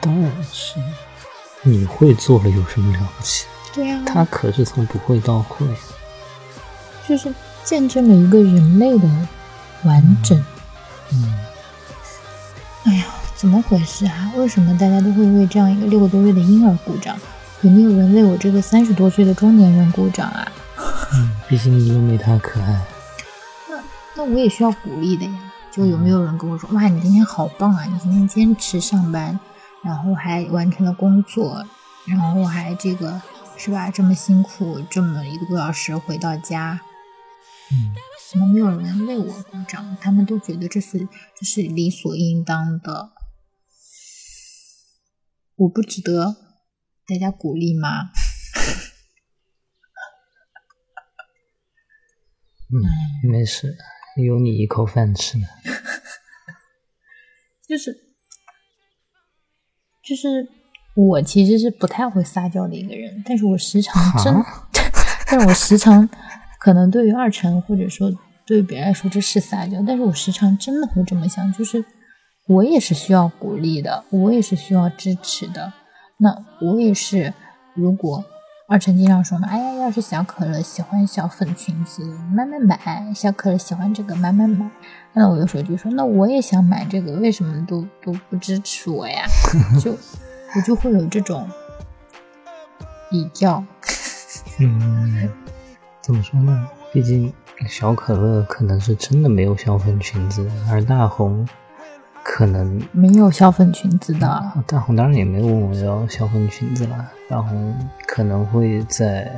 当然是。你会做了有什么了不起？对啊，他可是从不会到会。就是见证了一个人类的完整。嗯哎呀，怎么回事啊？为什么大家都会为这样一个六个多月的婴儿鼓掌？有没有人为我这个三十多岁的中年人鼓掌啊？嗯，毕竟你又没他可爱。那我也需要鼓励的呀。就有没有人跟我说，哇，你今天好棒啊！你今天坚持上班，然后还完成了工作，然后还这个是吧？这么辛苦，这么一个多小时回到家，嗯怎么没有人为我鼓掌？他们都觉得这是这是理所应当的，我不值得大家鼓励吗？嗯，没事，有你一口饭吃呢。就是就是我其实是不太会撒娇的一个人，但是我时常真，但是我时常可能对于二晨或者说对于别人来说这是撒娇，但是我时常真的会这么想，就是我也是需要鼓励的，我也是需要支持的，那我也是如果。二晨经常说嘛，哎呀，要是小可乐喜欢小粉裙子，买买买；小可乐喜欢这个，买买买。那我有时候就说，那我也想买这个，为什么都都不支持我呀？就我就会有这种比较。嗯，怎么说呢？毕竟小可乐可能是真的没有小粉裙子，而大红可能没有小粉裙子的。啊大红当然也没问我要小粉裙子了。然后可能会在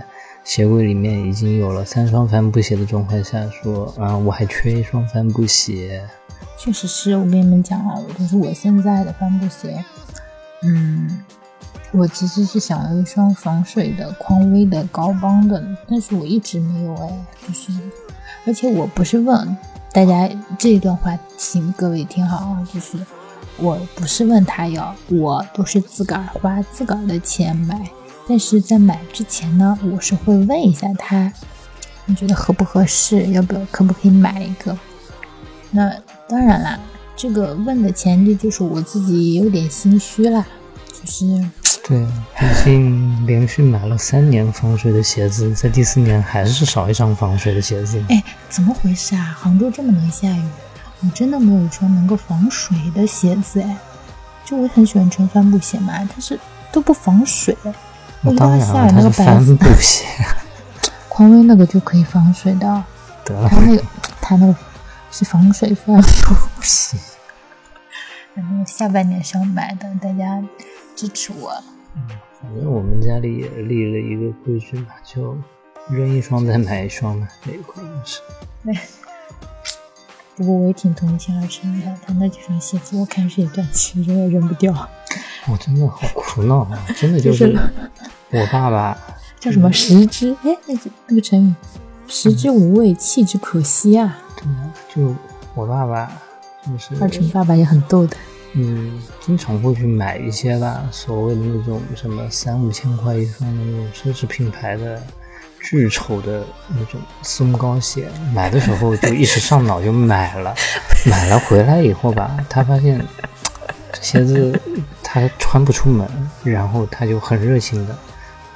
鞋柜里面已经有了三双帆布鞋的状态下说啊，我还缺一双帆布鞋。确实是我跟你们讲啊，就是我现在的帆布鞋，嗯，我其实是想要一双防水的匡威的高帮的，但是我一直没有哎，就是，而且我不是问大家这一段话，请各位听好啊，就是我不是问他要，我都是自个儿花自个儿的钱买，但是在买之前呢，我是会问一下他，你觉得合不合适，要不要可不可以买一个？那当然啦，这个问的前提就是我自己也有点心虚啦，就是对，毕竟连续买了三年防水的鞋子，在第四年还是少一双防水的鞋子。哎，怎么回事啊？杭州这么能下雨，我真的没有一双能够防水的鞋子哎。就我很喜欢穿帆布鞋嘛，但是都不防水。我一当然了，般下雨它是帆布鞋。匡威那个就可以防水的，得了它，那个它那个是防水帆布鞋。然后下半年是要买的，大家支持我。嗯反正我们家里也立了一个规矩嘛，就扔一双再买一双嘛，这一块也是。不过我也挺同情二晨的，他那几双鞋子我看是也断期，扔也扔不掉。我真的好苦恼啊！真的就就是是我爸爸，叫什么食之？哎，那个那个成语，食之无味，弃之可惜啊。对啊，就我爸爸，就是二晨爸爸也很逗的，嗯，经常会去买一些吧，所谓的那种什么三五千块一双的那种奢侈品牌的巨丑的那种松糕鞋，买的时候就一时上脑就买了，买了回来以后吧，他发现这鞋子他穿不出门，然后他就很热情的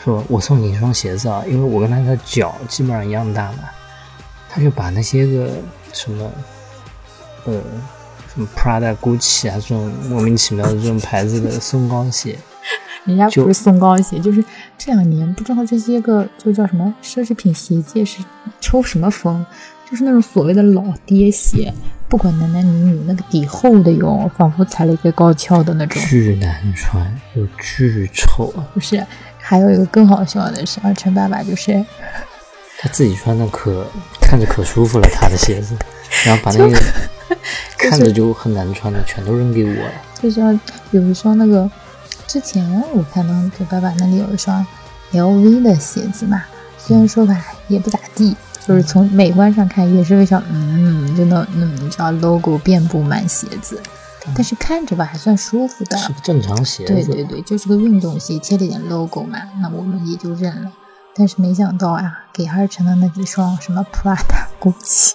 说：“我送你一双鞋子啊，因为我跟他的脚基本上一样大嘛。”他就把那些个什么，呃。什么 Prada、Gucci 啊，这种莫名其妙的这种牌子的松糕鞋，人家不是松糕鞋，就是这两年不知道这些个就叫什么奢侈品鞋界是抽什么风，就是那种所谓的老爹鞋，不管男男女女，那个底厚的哟，仿佛踩了一个高跷的那种，巨难穿又巨丑。不是，还有一个更好笑的是，二陈爸爸就是他自己穿的可看着可舒服了，他的鞋子，然后把那个。看着就很难穿的，全都扔给我了。就像有一双那个，之前我看到就爸爸那里有一双 LV 的鞋子嘛，虽然说吧也不咋地，就是从美观上看也是非常嗯，就那那你知道 logo 遍布满鞋子，但是看着吧还算舒服的，是个正常鞋子。对对对，就是个运动鞋，贴了点 logo 嘛，那我们也就认了。但是没想到啊，给二成的那几双什么 Prada、GUCCI。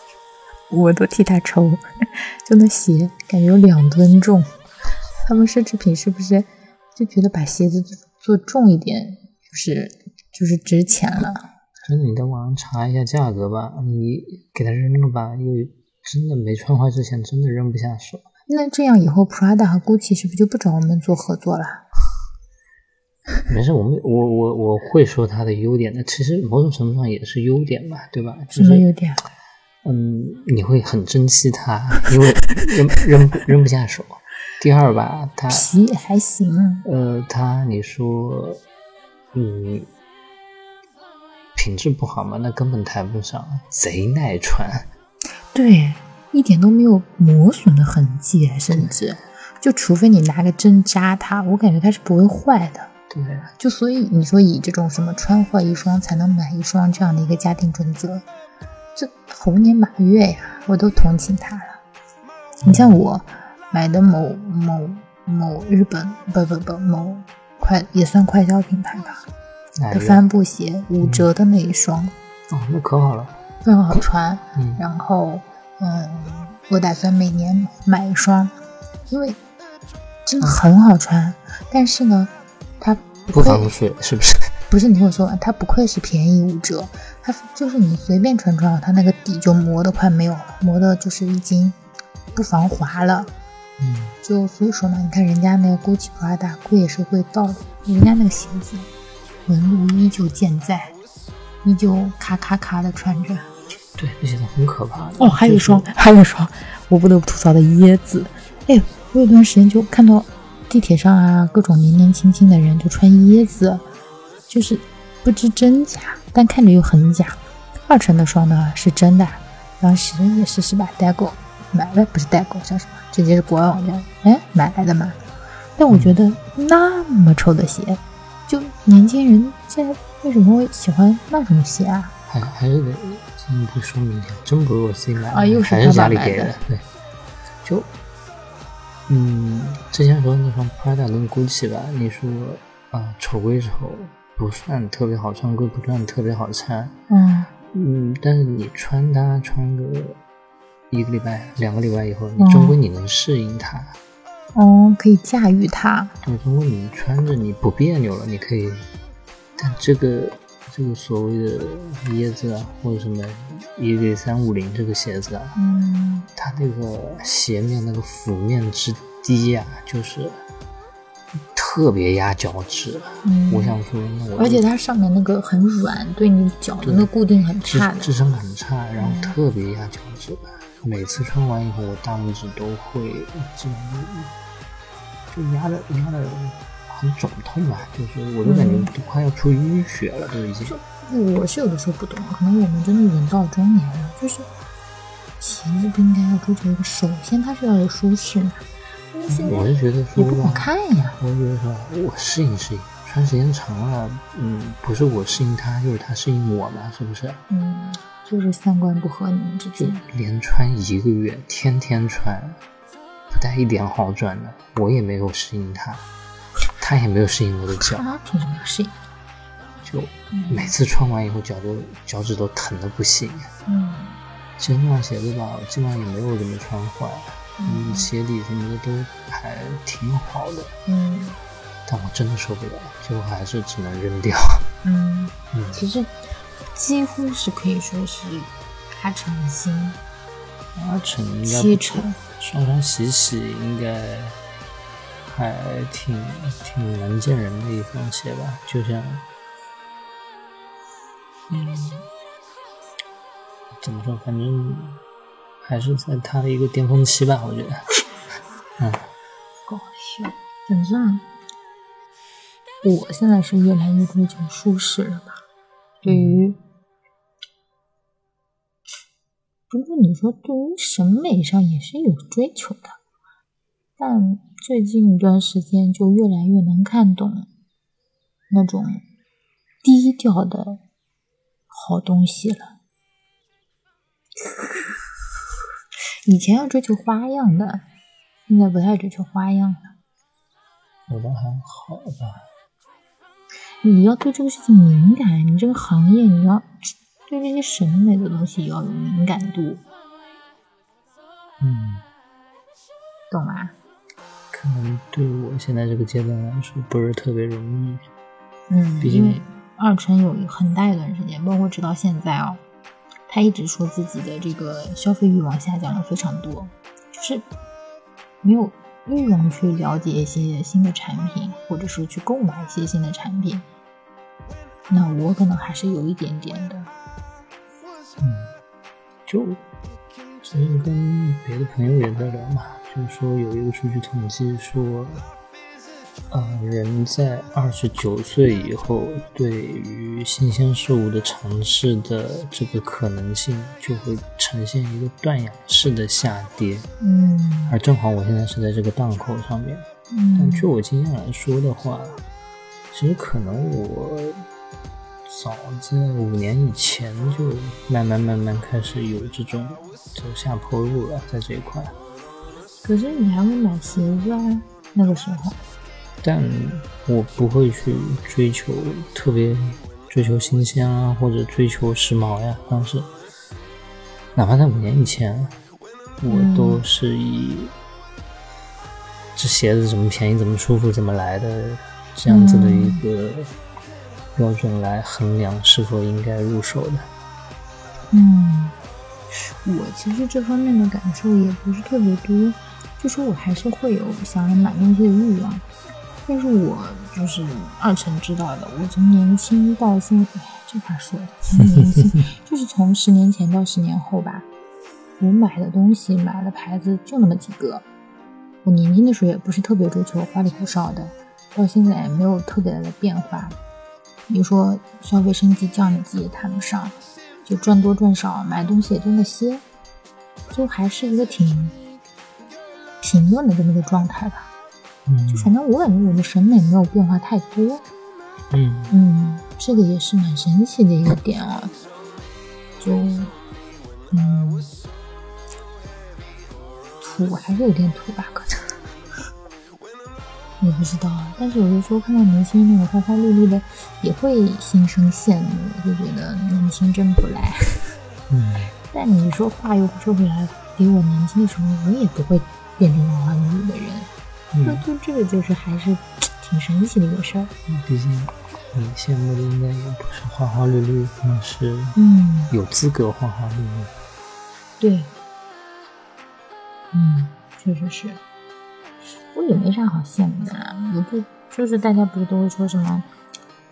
我都替他愁，就那鞋感觉有两吨重。他们奢侈品是不是就觉得把鞋子做重一点，就是就是值钱了？真的，你在网上查一下价格吧，你给它扔了吧，又真的没穿坏之前真的扔不下手。那这样以后 Prada 和 Gucci 是不是就不找我们做合作了？没事，我们我我我会说它的优点的，其实某种程度上也是优点吧，对吧？什么优点？嗯，你会很珍惜它，因为扔扔扔不下手。第二吧，它皮还行。呃，它你说，嗯，品质不好吗？那根本谈不上，贼耐穿。对，一点都没有磨损的痕迹，甚至就除非你拿个针扎它，我感觉它是不会坏的。对，就所以你说以这种什么穿坏一双才能买一双这样的一个家庭准则。这猴年马月呀，我都同情他了。你像我买的某某某日本不不不某快也算快消品牌吧的帆布鞋，五折的那一双。哦，那可好了，非常好穿。嗯，然后嗯，我打算每年买一双，因为真的很好穿。但是呢，它不防水是不是？不是，你听我说，它不愧是便宜五折。它就是你随便穿穿，它那个底就磨得快没有了，磨的就是已经不防滑了。嗯，就所以说嘛，你看人家那个 Gucci Prada 贵也是贵到的，人家那个鞋子纹路依旧健在，依旧咔咔咔的穿着。对，那鞋子很可怕。哦，还有一双，还有一双，我不得不吐槽的椰子。哎，我有段时间就看到地铁上啊，各种年年轻轻的人就穿椰子，就是不知真假。但看着又很假，二成的双呢是真的，当时也是是吧？代购买了不是代购，叫什么？直接是国外网站哎买来的嘛。但我觉得那么丑的鞋，就年轻人现在为什么会喜欢那种鞋啊？还还是得进一步说明一下，真不是我自己买的，又是还是家里给的。对，就嗯，之前说那双 Prada 跟 Gucci 吧，你说啊丑归丑。不算特别好穿，归不算特别好穿。嗯嗯，但是你穿搭穿个一个礼拜、两个礼拜以后，你终归你能适应它。哦，可以驾驭它。对，终归你穿着你不别扭了，你可以。但这个这个所谓的椰子啊，或者什么一 k 三五零这个鞋子啊，嗯，它那个鞋面那个幅面之低啊，就是。特别压脚趾，我想说，那我而且它上面那个很软，对你脚的那固定很差，支撑很差，然后特别压脚趾。每次穿完以后，我大拇指都会就就压的压的很肿痛吧，就是我就感觉都快要出淤血了，都已经。我是有的时候不懂，可能我们真的人到中年了，就是鞋子不应该要追求一个，首先它是要有舒适。我是觉得说不好看呀。我觉得说，我适应适应，穿时间长了，嗯，不是我适应它，就是它适应我嘛，是不是？嗯，就是三观不合，你们之间。连穿一个月，天天穿，不带一点好转的，我也没有适应他，他也没有适应我的脚，啊，凭什么要适应？就每次穿完以后脚都脚趾都疼的不行。嗯其实那双鞋子吧，我基本上也没有怎么穿坏，嗯，鞋底什么的都还挺好的，嗯但我真的受不了，最后还是只能扔掉。嗯，嗯，其实几乎是可以说是八成新，八成应该七成。双双洗洗应该还挺挺能见人的一双鞋吧，就像，嗯，怎么说，反正还是在他的一个巅峰期吧，我觉得。嗯，搞笑。反正我现在是越来越追求舒适了吧。对于，不过你说对于审美上也是有追求的，但最近一段时间就越来越能看懂那种低调的好东西了。以前要追求花样的，现在不太追求花样了。我倒还好吧。你要对这个事情敏感，你这个行业你要对这些审美的东西要有敏感度，嗯，懂吗？可能对我现在这个阶段来说不是特别容易。嗯，毕因为竟二晨有很大一段时间，包括直到现在哦，他一直说自己的这个消费欲望下降了非常多，就是没有欲望去了解一些新的产品，或者是去购买一些新的产品。那我可能还是有一点点的，嗯，就之前跟别的朋友也在聊嘛，就是说有一个数据统计说，呃，人在二十九岁以后，对于新鲜事物的尝试的这个可能性就会呈现一个断崖式的下跌，嗯而正好我现在是在这个档口上面。但嗯据我经验来说的话，其实可能我早在五年以前就慢慢慢慢开始有这种走下坡路了，在这一块。可是你还会买鞋子啊？那个时候，但我不会去追求特别追求新鲜啊，或者追求时髦呀。当时，哪怕在五年以前，我都是以这鞋子怎么便宜、怎么舒服、怎么来的这样子的一个标准来衡量是否应该入手的。嗯，我其实这方面的感受也不是特别多，就说我还是会有想要买东西的欲望，但是我就是二成知道的，我从年轻到现在，哎这话说的，从年轻 就是从十年前到十年后吧，我买的东西买的牌子就那么几个，我年轻的时候也不是特别追求花里胡哨的，到现在也没有特别大的变化。你说消费升级降级也谈不上，就赚多赚少，买东西也就那些，就还是一个挺平稳的这么一个状态吧。嗯就反正我感觉我的审美没有变化太多，嗯嗯，这个也是蛮神奇的一个点啊。就嗯，土还是有点土吧，可能。也不知道啊，但是有的时候看到年轻人那种花花绿绿的，也会心生羡慕，就觉得年轻真不赖。嗯 但你说话又说回来，比我年轻的时候，我也不会变成花花绿绿的人。就嗯，就这个就是还是 挺神奇的一个事儿。毕竟你羡慕的应该也不是花花绿绿，那是嗯，有资格花花绿绿。对，嗯，确实是。我也没啥好羡慕的啦，也不就是大家不是都会说什么，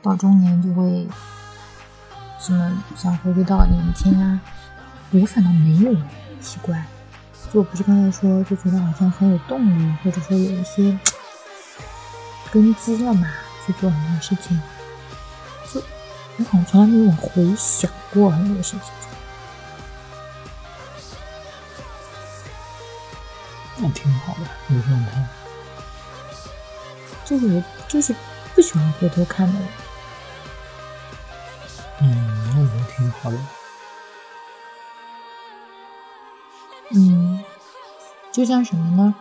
到中年就会什么想回归到年轻啊，我反倒没有，奇怪。就不是刚才说，就觉得好像很有动力，或者说有一些根基了嘛，去做很多事情。就我好像从来没有回想过很多事情。那挺好的，这状态。就是我就是不喜欢回头看的人。嗯，那也挺好的。嗯，就像什么呢？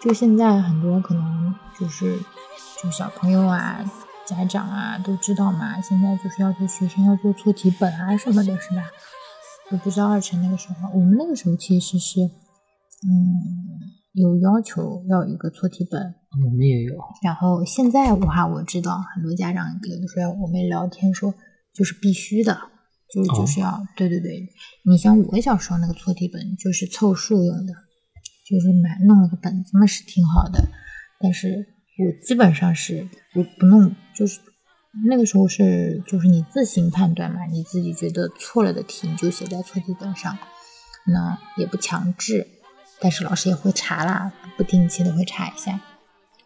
就现在很多可能就是就小朋友啊、家长啊都知道嘛，现在就是要求学生要做错题本啊什么的，是吧？我不知道二晨那个时候，我们那个时候其实是嗯有要求要一个错题本，我们也有。然后现在的话，我知道很多家长有的时候我们聊天说就是必须的，就是就是要、对对对。你像我小时候那个错题本就是凑数用的，就是买弄了个本子嘛是挺好的，但是我基本上是不不弄，就是那个时候是就是你自行判断嘛，你自己觉得错了的题你就写在错题本上，那也不强制，但是老师也会查啦，不定期的会查一下。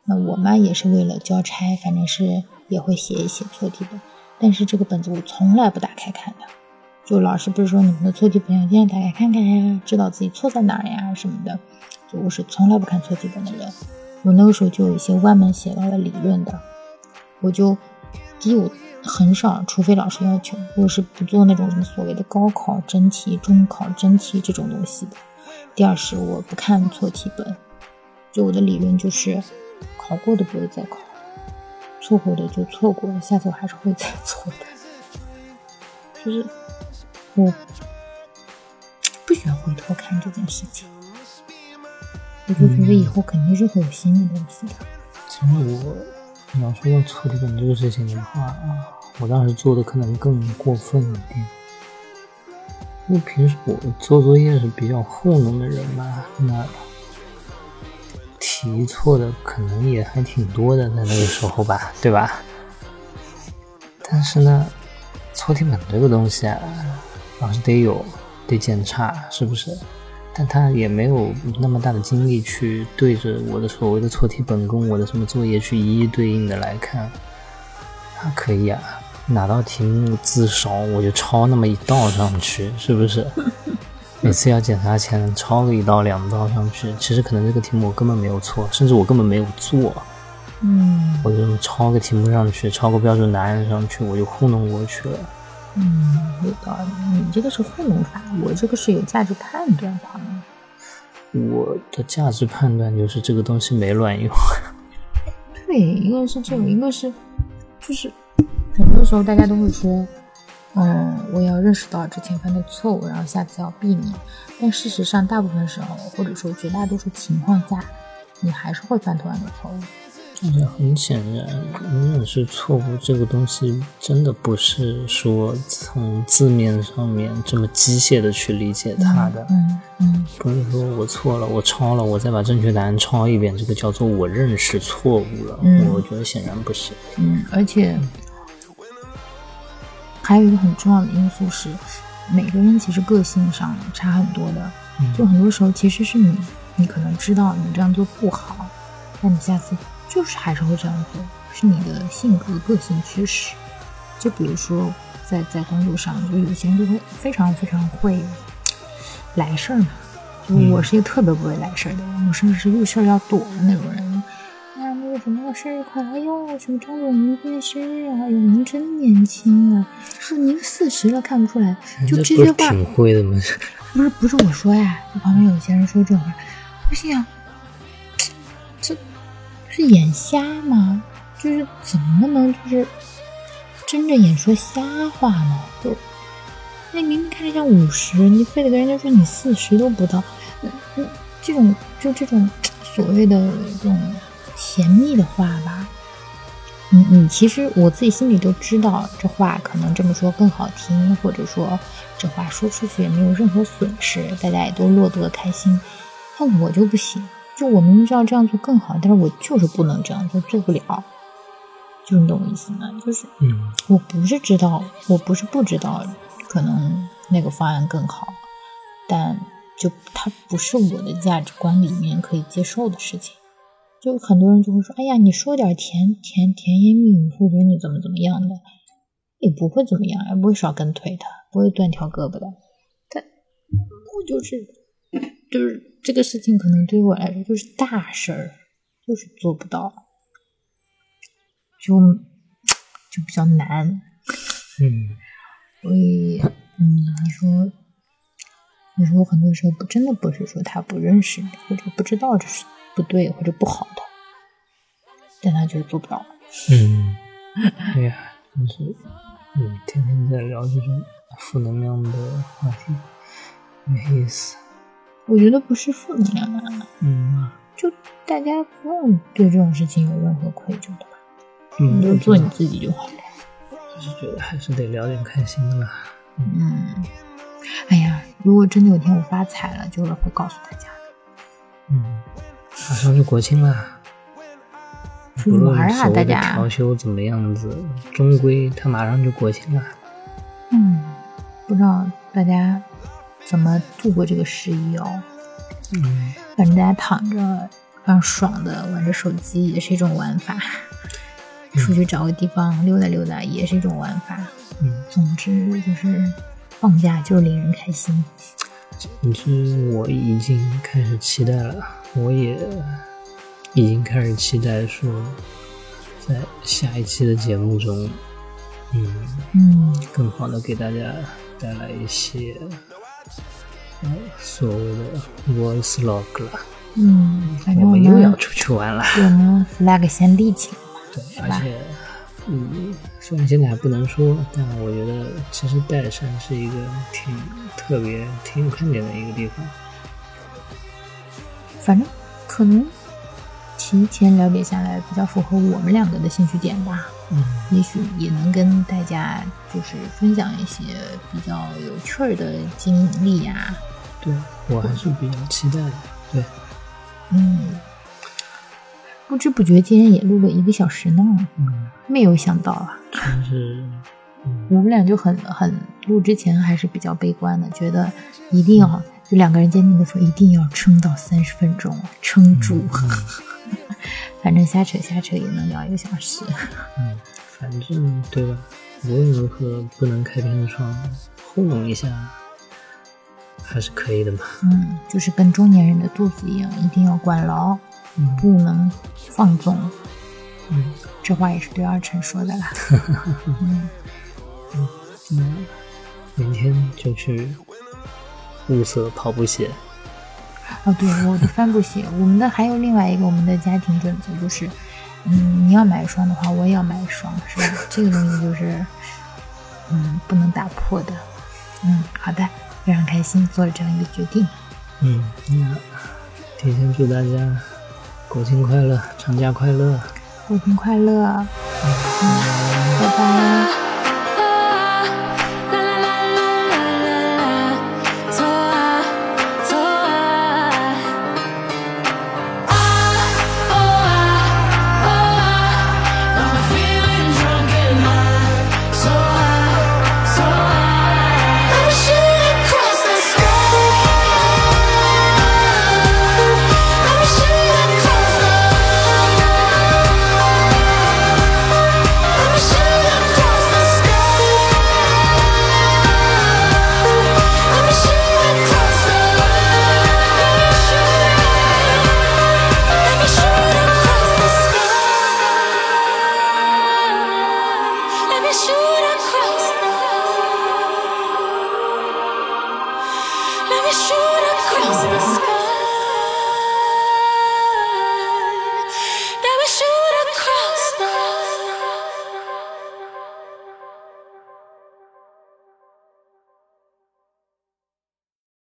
那我妈也是为了交差，反正是也会写一写错题本，但是这个本子我从来不打开看的。就老师不是说你们的错题本要经常打开看看呀，知道自己错在哪儿呀什么的，就我是从来不看错题本的人。我那个时候就有一些歪门邪道的理论的，我就第一我很少，除非老师要求，我是不做那种什么所谓的高考真题、中考真题这种东西的。第二是我不看错题本，就我的理论就是考过的不会再考，错过的就错过了，下次我还是会再 错的。就是我不喜欢回头看这件事情，我就觉得以后肯定是会有新的东西的。其实我你要说到错题本这个事情的话啊，我当时做的可能更过分一点。因为平时我做作业是比较糊弄的人嘛，那题错的可能也还挺多的，在那个时候吧，对吧？但是呢，错题本这个东西啊，老师得有，得检查，是不是？但他也没有那么大的精力去对着我的所谓的错题本跟我的什么作业去一一对应的来看。他可以啊，哪道题目字少我就抄那么一道上去，是不是？每次要检查前抄个一道两道上去，其实可能这个题目我根本没有错，甚至我根本没有做。嗯我就抄个题目上去，抄个标准答案上去，我就糊弄过去了。嗯，有道理。你这个是糊弄法，我这个是有价值判断法。我的价值判断就是这个东西没卵用。对，一个是这个，一个是就是很多时候大家都会说，嗯，我要认识到之前犯的错误，然后下次要避免。但事实上，大部分时候，或者说绝大多数情况下，你还是会犯同样的错误。但是很显然，认识错误这个东西真的不是说从字面上面这么机械的去理解它的。嗯嗯不是说我错了，我抄了，我再把正确答案抄一遍，这个叫做我认识错误了。嗯我觉得显然不是。嗯，而且还有一个很重要的因素是，每个人其实个性上差很多的。就很多时候其实是你，你可能知道你这样做不好，但你下次就是还是会这样做，是你的性格、个性驱使。就比如说在在工作上，就有些人就会非常非常会来事儿嘛。就我是一个特别不会来事儿的人，我甚至是遇事儿要躲的那种人。啊，那个什么生日快乐！哎呦，什么张总明天生日啊！哎呦，您真年轻啊！说您四十了看不出来，就这不是句话挺会的吗？不是不是我说呀，就旁边有些人说这种话，我心想，这是眼瞎吗？就是怎么能就是睁着眼说瞎话呢？就那明明看着像五十，你非得跟人家说你四十都不到，嗯嗯，这种就这种所谓的这种甜蜜的话吧，你你其实我自己心里都知道，这话可能这么说更好听，或者说这话说出去也没有任何损失，大家也都落得开心。但我就不行，就我明明知道这样做更好，但是我就是不能这样做，做不了。就是你懂我意思吗？就是嗯，我不是知道，我不是不知道，可能那个方案更好，但就它不是我的价值观里面可以接受的事情。就很多人就会说：“哎呀，你说点甜甜甜言蜜语，或者你怎么怎么样的，也不会怎么样，也不会少根腿的，不会断条胳膊的。”但我就是就是这个事情，可能对于我来说就是大事儿，就是做不到，就就比较难。嗯，所以，嗯，你说，你说，我很多时候不真的不是说他不认识你，或者不知道这是不对或者不好的，但他就是做不到。嗯，哎呀，真是，嗯，天天在聊这种负能量的话题，没意思。我觉得不是负能量啊，嗯就大家不用对这种事情有任何愧疚的吧，嗯，你就做你自己就好了。就是觉得还是得聊点开心的啦。嗯，哎呀，如果真的有天我发财了，就是会告诉大家的。嗯，马上就国庆了，不论所谓的大家调。休怎么样子，终归它马上就国庆了。嗯，不知道大家怎么度过这个十一哦。嗯，反正大家躺着非常爽的玩着手机也是一种玩法，出去找个地方溜达溜达也是一种玩法。嗯，总之就是放假就是令人开心。总之我已经开始期待了，我也已经开始期待说，在下一期的节目中，嗯，嗯，更好的给大家带来一些，呃，所谓的 voice log 了。嗯，反我正我们们又要出去玩了。我们 flag 先立起来嘛。对，而且，嗯，虽然现在还不能说，但我觉得其实岱山是一个挺特别、挺有看点的一个地方。反正可能提前了解下来比较符合我们两个的兴趣点吧。嗯。也许也能跟大家就是分享一些比较有趣儿的经历呀、对我还是比较期待的。对，嗯，不知不觉竟然也录了一个小时呢，嗯，没有想到啊。真是，嗯。我们俩就很很录之前还是比较悲观的，觉得一定要就两个人坚定的说一定要撑到三十分钟，撑住。反正瞎扯瞎扯也能聊一个小时。嗯，反正对吧？无论如何不能开天窗，糊弄一下还是可以的嘛。嗯，就是跟中年人的肚子一样，一定要管牢，嗯不能放纵。嗯，这话也是对二晨说的啦。嗯，那明天就去物色跑步鞋。哦，对，我的帆布鞋，我们的还有另外一个我们的家庭准则就是，嗯，你要买一双的话，我也要买一双，是吧？这个东西就是，嗯，不能打破的。嗯，好的，非常开心做了这样一个决定。嗯，那提前祝大家国庆快乐，长假快乐。国庆快乐，嗯，拜拜。